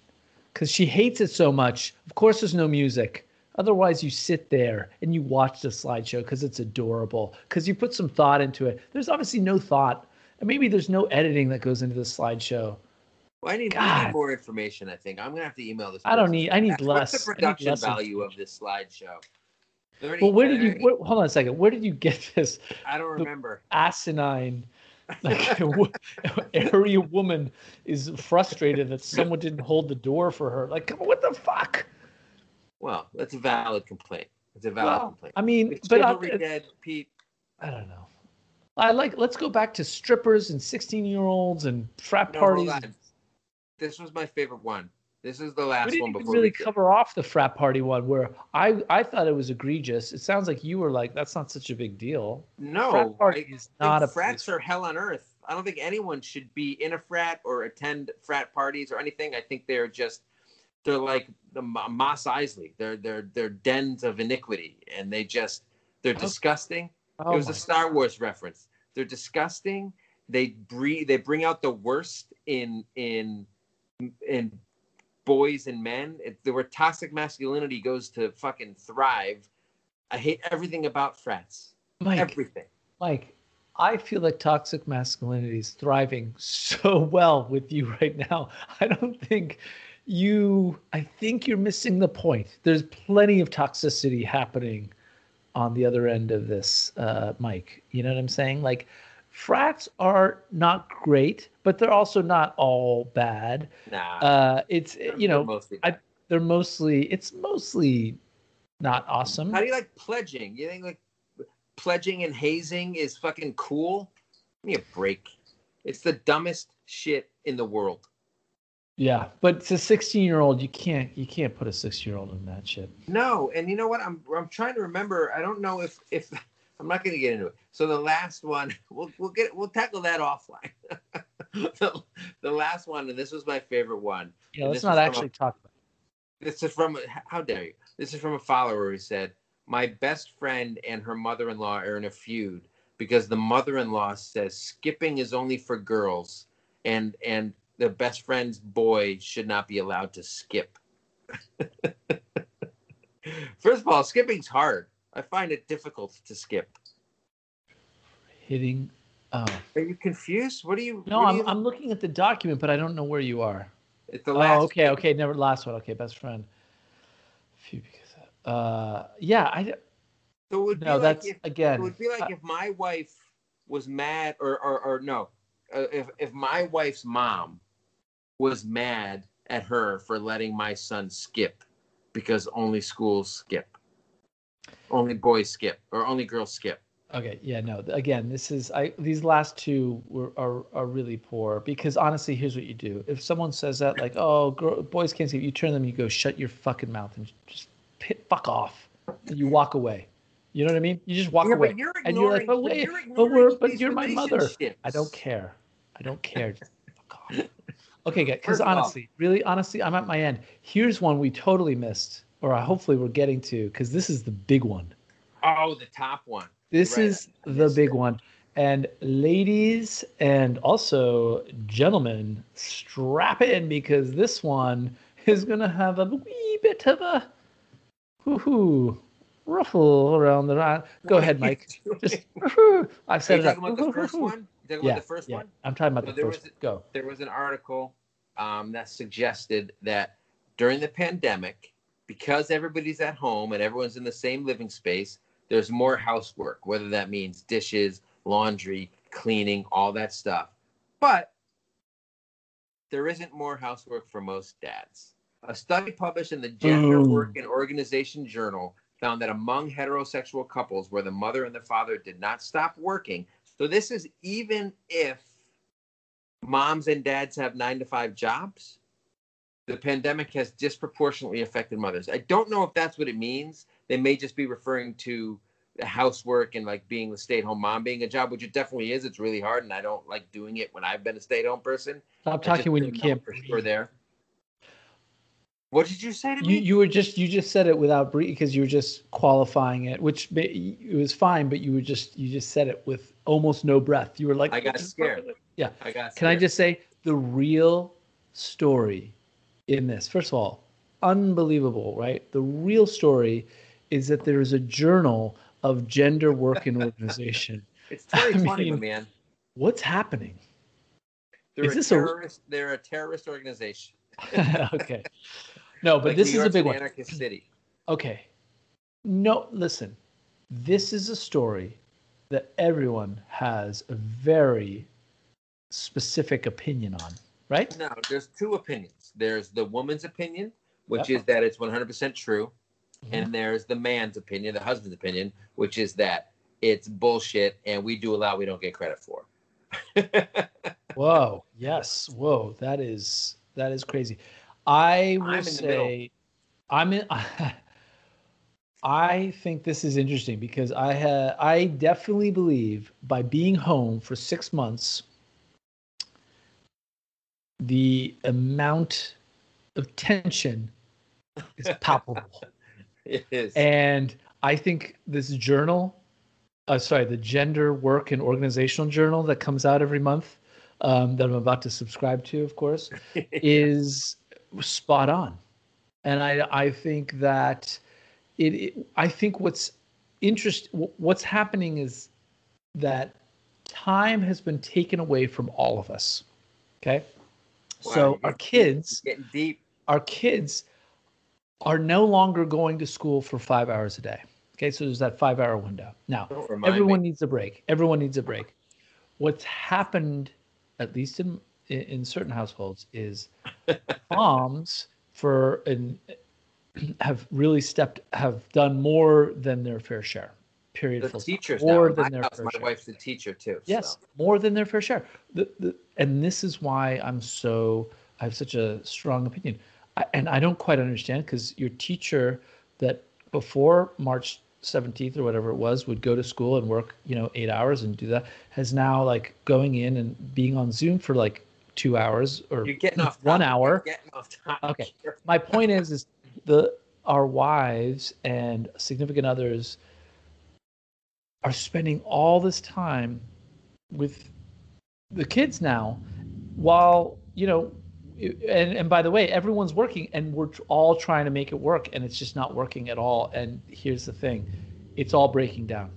Because she hates it so much. Of course, there's no music. Otherwise, you sit there and you watch the slideshow because it's adorable, because you put some thought into it. There's obviously no thought. And maybe there's no editing that goes into the slideshow. Well, I need, I need more information. I think I'm gonna have to email this. I don't need- I need What's less- I the production less value of this slideshow? Well, where did you, where, hold on a second. Where did you get [LAUGHS] this I don't remember. asinine, like, [LAUGHS] [LAUGHS] area woman is frustrated that someone didn't hold the door for her? Like, come on, what the fuck? Well, that's a valid complaint. It's a valid Well, complaint. I mean, It's but I, dead, Pete. I don't know. I like. Let's go back to strippers and sixteen-year-olds and frat No, parties. This was my favorite one. This is the last We didn't one even really cover off the frat party one, where I I thought it was egregious. It sounds like you were like, that's not such a big deal. No, frat party I is not a frats place- are hell on earth. I don't think anyone should be in a frat or attend frat parties or anything. I think they're just they're like the Mos Eisley. They're they're they're dens of iniquity, and they just they're disgusting. Oh it was a Star Wars reference. They're disgusting. They breed. They bring out the worst in in in boys and men. If the where toxic masculinity goes to fucking thrive, I hate everything about frats. Mike, Everything. Mike, I feel like toxic masculinity is thriving so [LAUGHS] well with you right now. I don't think you, I think you're missing the point. There's plenty of toxicity happening on the other end of this, uh, Mike. You know what I'm saying? Like, frats are not great, but they're also not all bad. Nah. Uh, it's, you know, mostly. I- they're mostly, it's mostly not awesome. How do you like pledging? You think like pledging and hazing is fucking cool? Give me a break. It's the dumbest shit in the world. Yeah, but it's a 16 year old. You can't you can't put a six year old in that shit. No, and you know what? I'm I'm trying to remember. I don't know if if [LAUGHS] I'm not going to get into it. So the last one, [LAUGHS] we'll we'll get we'll tackle that offline. [LAUGHS] the, the last one, and this was my favorite one. Yeah, let's this not from a- actually talk about. This is from how dare you? This is from a follower who said, "My best friend and her mother-in-law are in a feud because the mother-in-law says skipping is only for girls, and and the best friend's boy should not be allowed to skip." [LAUGHS] First of all, skipping's hard. I find it difficult to skip. hitting. Oh Are you confused? What are you? no, I'm you- I'm looking at the document, but I don't know where you are. It's the last. Oh, okay, okay, never last one. Okay, best friend. Phew, because uh, yeah, I So it would be no, like that's if, again. It would be like if my wife was mad, or or, or no, uh, if if my wife's mom was mad at her for letting my son skip because only schools skip. Only boys skip or only girls skip. Okay, yeah, no. Again, this is I these last two were are, are really poor because honestly, here's what you do. If someone says that like, "Oh, girl, boys can't skip," you turn them, you go, "Shut your fucking mouth and just pit, fuck off." And you walk away. You know what I mean? You just walk Yeah, away. but you're and you're like, "But wait, you're but we're but you're my mother." I don't care. I don't care. Just fuck off. Okay, good. Because honestly, really, honestly, I'm at my end. Here's one we totally missed, or hopefully we're getting to, because this is the big one. Oh, the top one. This Right, is the big one. And ladies and also gentlemen, strap in because this one is going to have a wee bit of a whoo ruffle around the. Go ahead, [LAUGHS] Mike. Just. I've Are set you it up. talking about the first one? You talking Yeah, about the first yeah. one? I'm talking about So the there first was. Go. there was an article um, that suggested that during the pandemic, because everybody's at home and everyone's in the same living space, there's more housework, whether that means dishes, laundry, cleaning, all that stuff. But there isn't more housework for most dads. A study published in the Gender Boom. Work and Organization Journal found that among heterosexual couples where the mother and the father did not stop working, so this is even if moms and dads have nine to five jobs, the pandemic has disproportionately affected mothers. I don't know if that's what it means. They may just be referring to the housework and like being the stay at home mom being a job, which it definitely is. It's really hard, and I don't like doing it when I've been a stay at home person. Stop talking when you can't for sure there. What did you say to You me? you were just you just said it without because you were just qualifying it, which it was fine, but you were just you just said it with almost no breath. You were like, I got scared. Yeah. I got. Scared. Can I just say the real story in this? First of all, unbelievable, right? The real story is that there is a journal of gender work and organization. [LAUGHS] It's [LAUGHS] I 2020, my mean- man. What's happening? They're is a this a- They're a terrorist organization. [LAUGHS] okay. No, but Like this New is a big one. Anarchist city. Okay. No, listen. This is a story that everyone has a very specific opinion on, right? No, there's two opinions. There's the woman's opinion, which Yep. is that it's 100% true, Mhm. and there's the man's opinion, the husband's opinion, which is that it's bullshit and we do a lot we don't get credit for. [LAUGHS] Whoa. Yes. Whoa. That is that is crazy. I will I'm say I'm in [LAUGHS] I think this is interesting because I ha I definitely believe by being home for 6 months the amount of tension is [LAUGHS] palpable. it is. And I think this journal, uh, sorry, the Gender Work and Organizational Journal that comes out every month, um, that I'm about to subscribe to, of course, [LAUGHS] is spot on. And I, I think that it, it I think what's interest, what's happening is that time has been taken away from all of us. Okay. Wow, so our kids, getting deep. our kids are no longer going to school for five hours a day. Okay, so there's that five hour window. Now, everyone me. needs a break. Everyone needs a break. What's happened, at least in in, in certain households, is [LAUGHS] moms for an [CLEARS THROAT] have really stepped have done more than their fair share. Period. The full teachers more now. than My, their house, my share. wife's a teacher too. Yes, so. more than their fair share. The, the, and this is why I'm so I have such a strong opinion. I, and I don't quite understand because your teacher that before March 17th or whatever it was would go to school and work, you know, eight hours and do that has now like going in and being on Zoom for like two hours or You're getting off one topic. hour. Off. Okay. My point is, is the our wives and significant others are spending all this time with the kids now, while you know, and and by the way, everyone's working, and we're all trying to make it work, and it's just not working at all. And here's the thing, it's all breaking down,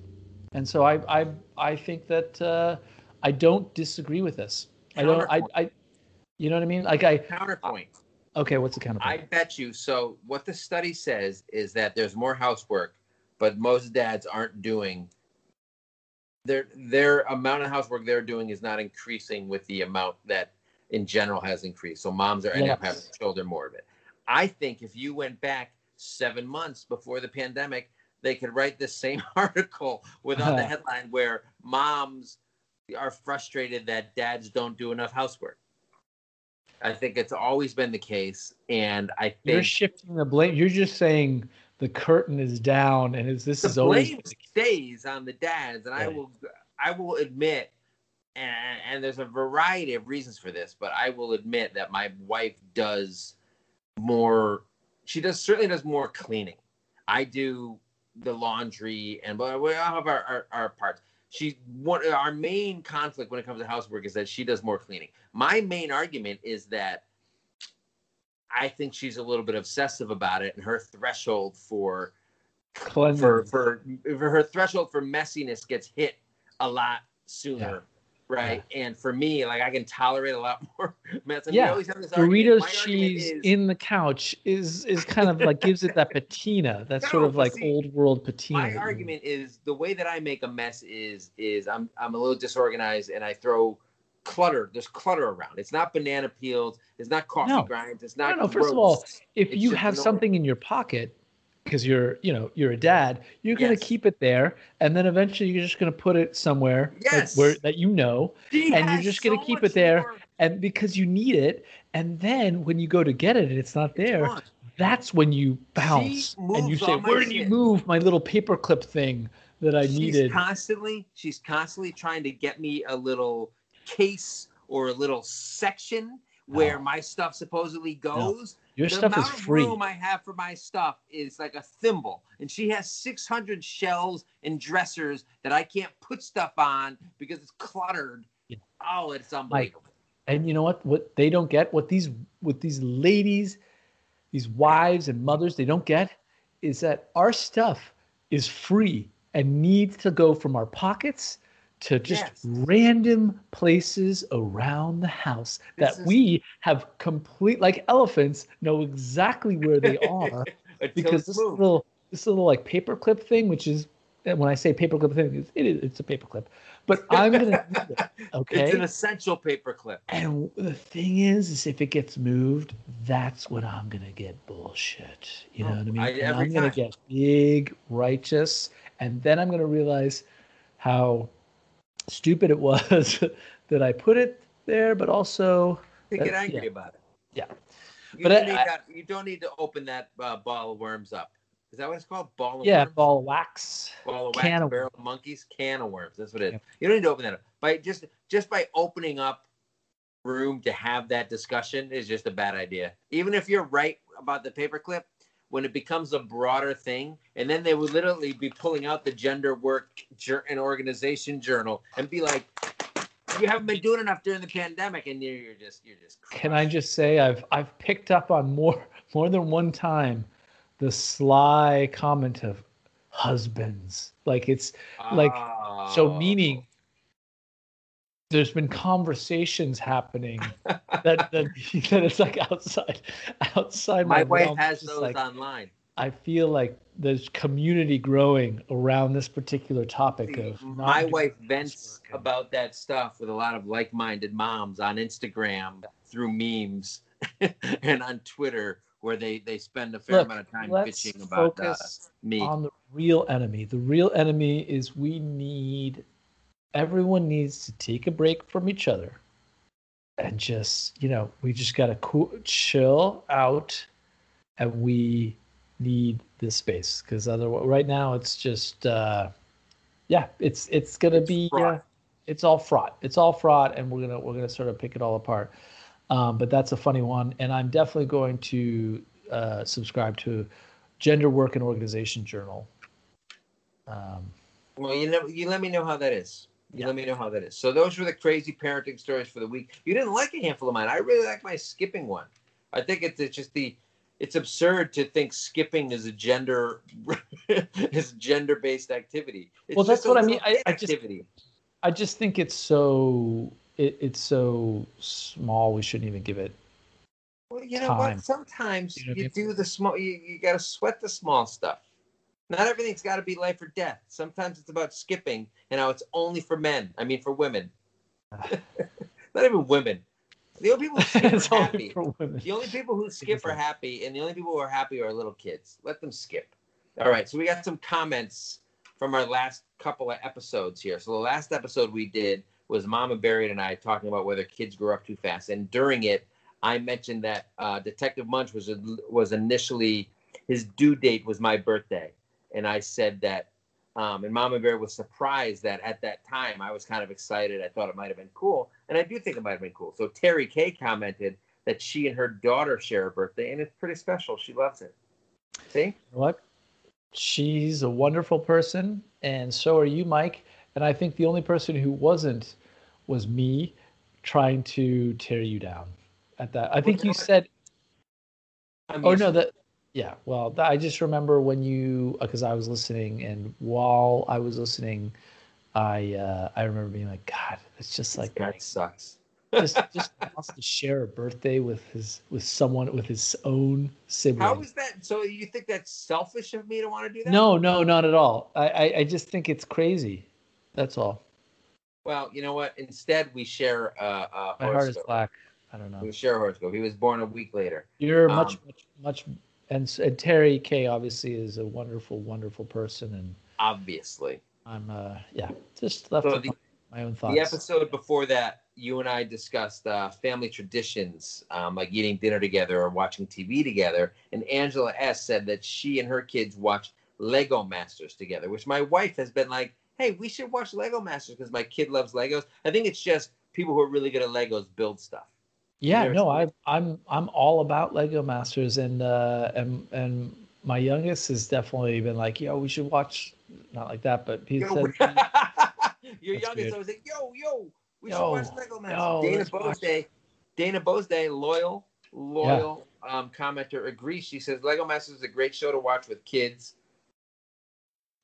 and so I I I think that uh, I don't disagree with this. I don't. I I. You know what I mean? Like I. Counterpoint. Okay, what's the counterpoint? I bet you. So what the study says is that there's more housework, but most dads aren't doing. Their their amount of housework they're doing is not increasing with the amount that in general has increased. So moms are ending up having shoulder more of it. I think if you went back seven months before the pandemic, they could write this same [LAUGHS] article without the uh-huh. headline where moms are frustrated that dads don't do enough housework. I think it's always been the case, and I think You're shifting the blame. You're just saying the curtain is down, and is this the is always blame stays on the dads, and I will I will admit, and, and there's a variety of reasons for this, but I will admit that my wife does more. She does certainly does more cleaning. I do the laundry, and but we all have our, our, our parts. She one our main conflict when it comes to housework is that she does more cleaning. My main argument is that I think she's a little bit obsessive about it, and her threshold for cleansing. for for for her threshold for messiness gets hit a lot sooner, right? And for me, like I can tolerate a lot [LAUGHS] more mess. And Yeah. always have this argument. Doritos cheese is- in the couch is is kind of like gives it that patina. [LAUGHS] That's sort of like see, old world patina. my that argument is the way that I make a mess is is I'm I'm a little disorganized and I throw clutter. There's clutter around. It's not banana peels. It's not coffee No. grinds. It's No, not. no, first of all, if It's you have something in your pocket because you're you know you're a dad you're going to Yes. keep it there and then eventually you're just going to put it somewhere like, where that you know She and you're just gonna so keep it there, more- and because you need it and then when you go to get it and it's not there on. that's when you bounce and you say where did you move my little paperclip thing that i she's needed constantly she's constantly trying to get me a little case or a little section where No. my stuff supposedly goes. Your the stuff is amount of free room I have for my stuff is like a thimble, and she has 600 shelves and dressers that I can't put stuff on because it's cluttered. Yeah. Oh, it's unbelievable. and you know what what they don't get what these what these ladies these wives and mothers they don't get is that our stuff is free and needs to go from our pockets to just Yes. random places around the house that is- we have complete like elephants know exactly where they [LAUGHS] are because this moved. little this little like paperclip thing which is and when I say paperclip thing it's, it is a paperclip but I'm gonna [LAUGHS] it, okay It's an essential paperclip. and the thing is, is if it gets moved, that's when I'm gonna get bullshit. You know Oh, what I mean? I, and i'm gonna get big, righteous, and then I'm gonna realize how stupid it was [LAUGHS] that I put it there, but also they get angry yeah. about it. Yeah. You, But don't I- need that, you don't need to open that uh, ball of worms up. Is that what it's called? Ball of yeah, worms? ball of wax. Ball of Can wax, of barrel of monkeys, can of worms. That's what it is. You don't need to open that up. By just just by opening up room to have that discussion is just a bad idea. Even if you're right about the paperclip, when it becomes a broader thing, and then they would literally be pulling out the gender work jour- and organization journal and be like, "You haven't been doing enough during the pandemic," and you're, you're just you're just. Can I just say I've I've picked up on more [LAUGHS] more than one time the sly comment of husbands. Like it's like, so Oh. meaning there's been conversations happening that that, [LAUGHS] that it's like outside outside my, my wife realm. has those like, online. I feel like there's community growing around this particular topic of my wife vents and- about that stuff with a lot of like-minded moms on Instagram through memes [LAUGHS] and on Twitter where they they spend a fair Look, amount of time bitching about uh, me. on the real enemy. The real enemy is we need everyone needs to take a break from each other and just, you know, we just got to cool, chill out and we need this space because otherwise right now it's just uh yeah, it's it's going to It's be fraught. uh, it's all fraught. It's all fraught and we're going to we're to sort of pick it all apart. Um, but that's a funny one and I'm definitely going to uh, subscribe to Gender Work and Organization Journal. Um, Well, you know, you let me know how that is. You Yeah. let me know how that is. So those were the crazy parenting stories for the week. You didn't like a handful of mine. I really like my skipping one. I think it's, it's just the it's absurd to think skipping is a gender [LAUGHS] is gender based activity. It's Well, that's what I mean. I- I just- activity. I just think it's so it, it's so small. We shouldn't even give it. Well, you know time. what? Sometimes You you, know I do the small. You, you got to sweat the small stuff. Not everything's got to be life or death. Sometimes it's about skipping, and how it's only for men. I mean, for women. [LAUGHS] Not even women. The only people who [LAUGHS] skip are happy. The only people who skip are happy, and the only people who are happy are little kids. Let them skip. All right, so we got some comments from our last couple of episodes here. So the last episode we did was Mama Bear and I talking about whether kids grow up too fast, and during it, I mentioned that uh, Detective Munch was was initially his due date was my birthday, and I said that. Um, and Mama Bear was surprised that at that time I was kind of excited. I thought it might have been cool, and I do think it might have been cool. So Terry K commented that she and her daughter share a birthday, and it's pretty special. She loves it. See? What? She's a wonderful person, and so are you, Mike. And I think the only person who wasn't was me trying to tear you down at that. I think you said, I'm oh no, that, yeah, well, I just remember when you, because I was listening, and while I was listening, I uh, I remember being like, God, it's just like that Mike sucks. just just [LAUGHS] wants to share a birthday with his with someone with his own sibling. How is that? So you think that's selfish of me to want to do that? No, no, not at all. I, I, I just think it's crazy. That's all. Well, you know what? Instead, we share uh, uh, My heart is black. I don't know. We share a horoscope. He was born a week later. You're Um, much, much, much, and, and Terry K obviously is a wonderful, wonderful person, and Obviously. I'm, uh, yeah, just left So with the- my, own thoughts. The episode before that, you and I discussed uh, family traditions, um, like eating dinner together or watching TV together. And Angela S said that she and her kids watch Lego Masters together, which my wife has been like, "Hey, we should watch Lego Masters because my kid loves Legos." I think it's just people who are really good at Legos build stuff. Yeah, no, I, I'm, I'm all about Lego Masters, and uh, and and my youngest has definitely been like, yo, we should watch, not like that, but he Yo, said, [LAUGHS] your That's youngest good. always like, "Yo, yo, we Yo, should watch Lego Masters." yo, Dana let's watch. Bosday, Dana Bosday, loyal, loyal um, commenter agrees. She says Lego Masters is a great show to watch with kids.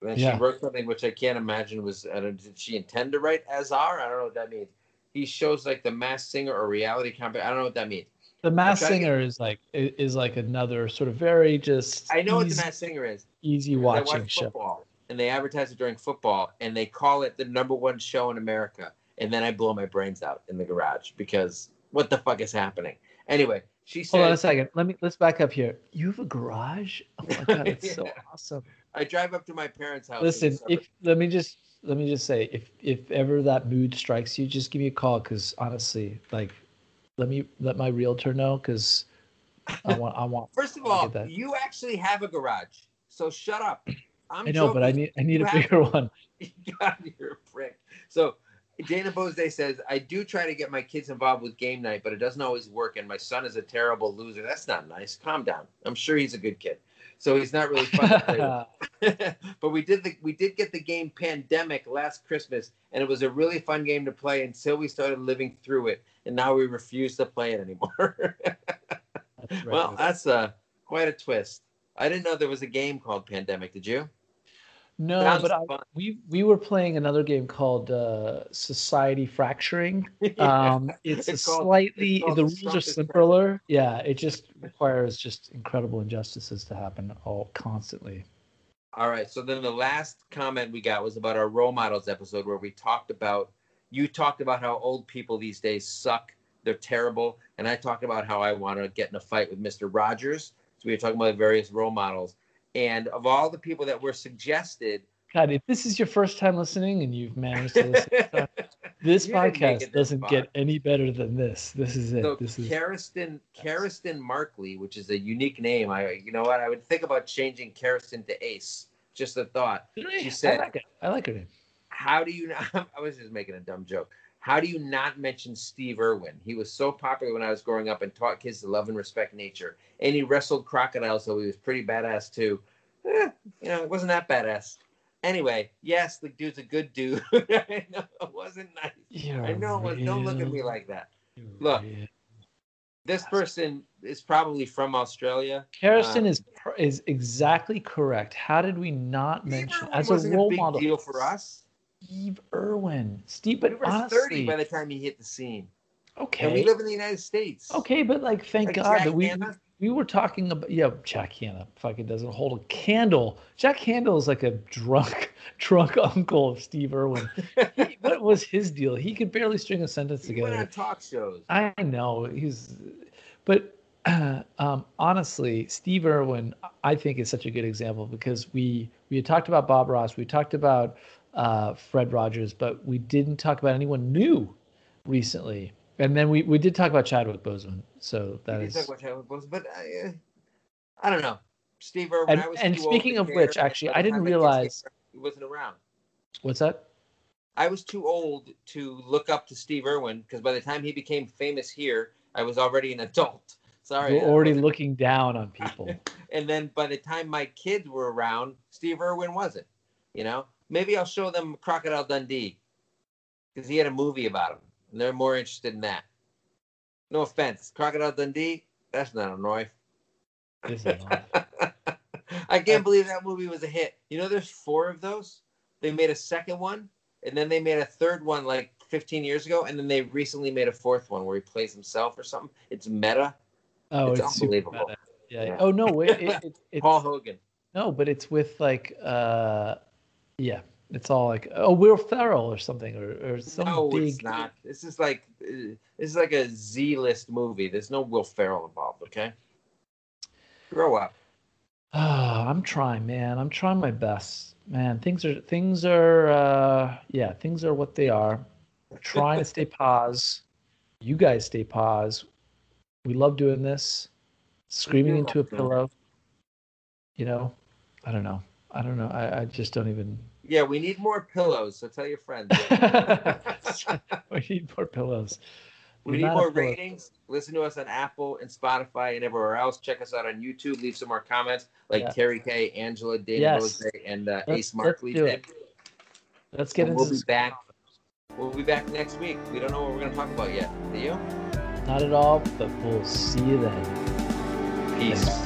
And Yeah. she wrote something which I can't imagine was. I don't, did she intend to write Azar? I don't know what that means. He shows like the Masked Singer or reality comp. I don't know what that means. the Mass to get- Singer is like is like another sort of very just I know what the easy, Masked Singer is. easy watching watch show. football and they advertise it during football and they call it the number one show in America. And then I blow my brains out in the garage because what the fuck is happening? Anyway, she said Hold on a second. Let me let's back up here. You have a garage? Oh my god, [LAUGHS] it's so awesome. I drive up to my parents' house. Listen, if let me just let me just say, if if ever that mood strikes you, just give me a call because honestly, like, let me let my realtor know because I want I want. [LAUGHS] first of all, you actually have a garage, so shut up. I'm I know, but I need I need You a have- bigger [LAUGHS] one. God, you're a prick. So Dana Bose says, I do try to get my kids involved with game night, but it doesn't always work. And my son is a terrible loser. That's not nice. Calm down. I'm sure he's a good kid. So he's not really fun to play with. [LAUGHS] [LAUGHS] but we did the we did get the game Pandemic last Christmas, and it was a really fun game to play until we started living through it, and now we refuse to play it anymore. [LAUGHS] That's well, that's uh, quite a twist. I didn't know there was a game called Pandemic. Did you? No, sounds but I, we we were playing another game called uh, Society Fracturing. [LAUGHS] Um, it's, It's a called- slightly it's the rules are simpler. Yeah, it just requires just incredible injustices to happen all constantly. All right. So then the last comment we got was about our role models episode where we talked about you talked about how old people these days suck. They're terrible. And I talked about how I want to get in a fight with Mr. Rogers. So we were talking about various role models. And of all the people that were suggested, God, if this is your first time listening and you've managed to listen, to [LAUGHS] this You didn't make podcast this doesn't far. get any better than this. This is it. so this is Kariston, Kariston Markley, which is a unique name. I, you know what? I would think about changing Kariston to Ace. Just a thought. she said- I like it. I like her name. how do you know? [LAUGHS] i was just making a dumb joke how do you not mention steve irwin? He was so popular when i was growing up and taught kids to love and respect nature. And he wrestled crocodiles so he was pretty badass too. Eh, you know it wasn't that badass. Anyway yes the dude's a good dude. [LAUGHS] I know it wasn't nice. You're i know it was, don't look at me like that. You're look. real. this person is probably from australia. Harrison Uh, is is exactly correct. How did we not mention as a role big model deal for us Steve Irwin? Steve, but were honestly, 30 by the time he hit the scene Okay. and we live in the united states okay, but like, thank Like God Jack that we Hanna. we were talking about yeah, Jack Hanna fucking doesn't hold a candle. Jack Hanna is like a drunk, [LAUGHS] drunk uncle of Steve Irwin. He, [LAUGHS] what was his deal? He could barely string a sentence He together. went on talk shows. I know he's, but [CLEARS THROAT] um, honestly, Steve Irwin, I think is such a good example because we we had talked about Bob Ross, we talked about uh, Fred Rogers, but we didn't talk about anyone new recently. And then we, we did talk about Chadwick Boseman, so that is. talk about Chadwick Boseman, but I, uh, I don't know. Steve Irwin. And- I was and speaking of care, which, actually, I didn't time get to realize- he wasn't around. What's that? I was too old to look up to Steve Irwin because by the time he became famous here, I was already an adult. [LAUGHS] Sorry, We're already looking down on [LAUGHS] people. And then by the time my kids were around, Steve Irwin wasn't. You know, maybe I'll show them Crocodile Dundee because he had a movie about him, and they're more interested in that. No offense, Crocodile Dundee. That's not a knife. Is it not? [LAUGHS] I can't believe that movie was a hit. You know, there's four of those. They made a second one, and then they made a third one like 15 years ago, and then they recently made a fourth one where he plays himself or something. It's meta. Oh, It's it's, unbelievable. Yeah. Yeah. Oh no, it, it, [LAUGHS] it, it's Paul Hogan. no, but it's with like uh, yeah, it's all like oh Will Ferrell or something or or some no, big. it's not. This is like uh, this is like a Z-list movie. There's no Will Ferrell involved. Okay, grow up. Ah, [SIGHS] I'm trying, man. I'm trying my best, man. Things are things are uh, yeah, things are what they are. We're trying to stay pause. You guys stay pause. We love doing this. Screaming into a pillow. You know, I don't know. I don't know. I, I just don't even. Yeah, we need more pillows. So tell your friends. [LAUGHS] we need more pillows. We need more ratings. Listen to us on Apple and Spotify and everywhere else. Check us out on YouTube. Leave some more comments like Yeah. Terry K, Angela, David Yes. Rose, and uh, Let's- Ace Markley let's do it. Let's get And into we'll be back. We'll be back next week. We don't know what we're going to talk about yet. Do you? Not at all, but we'll see you then. Peace.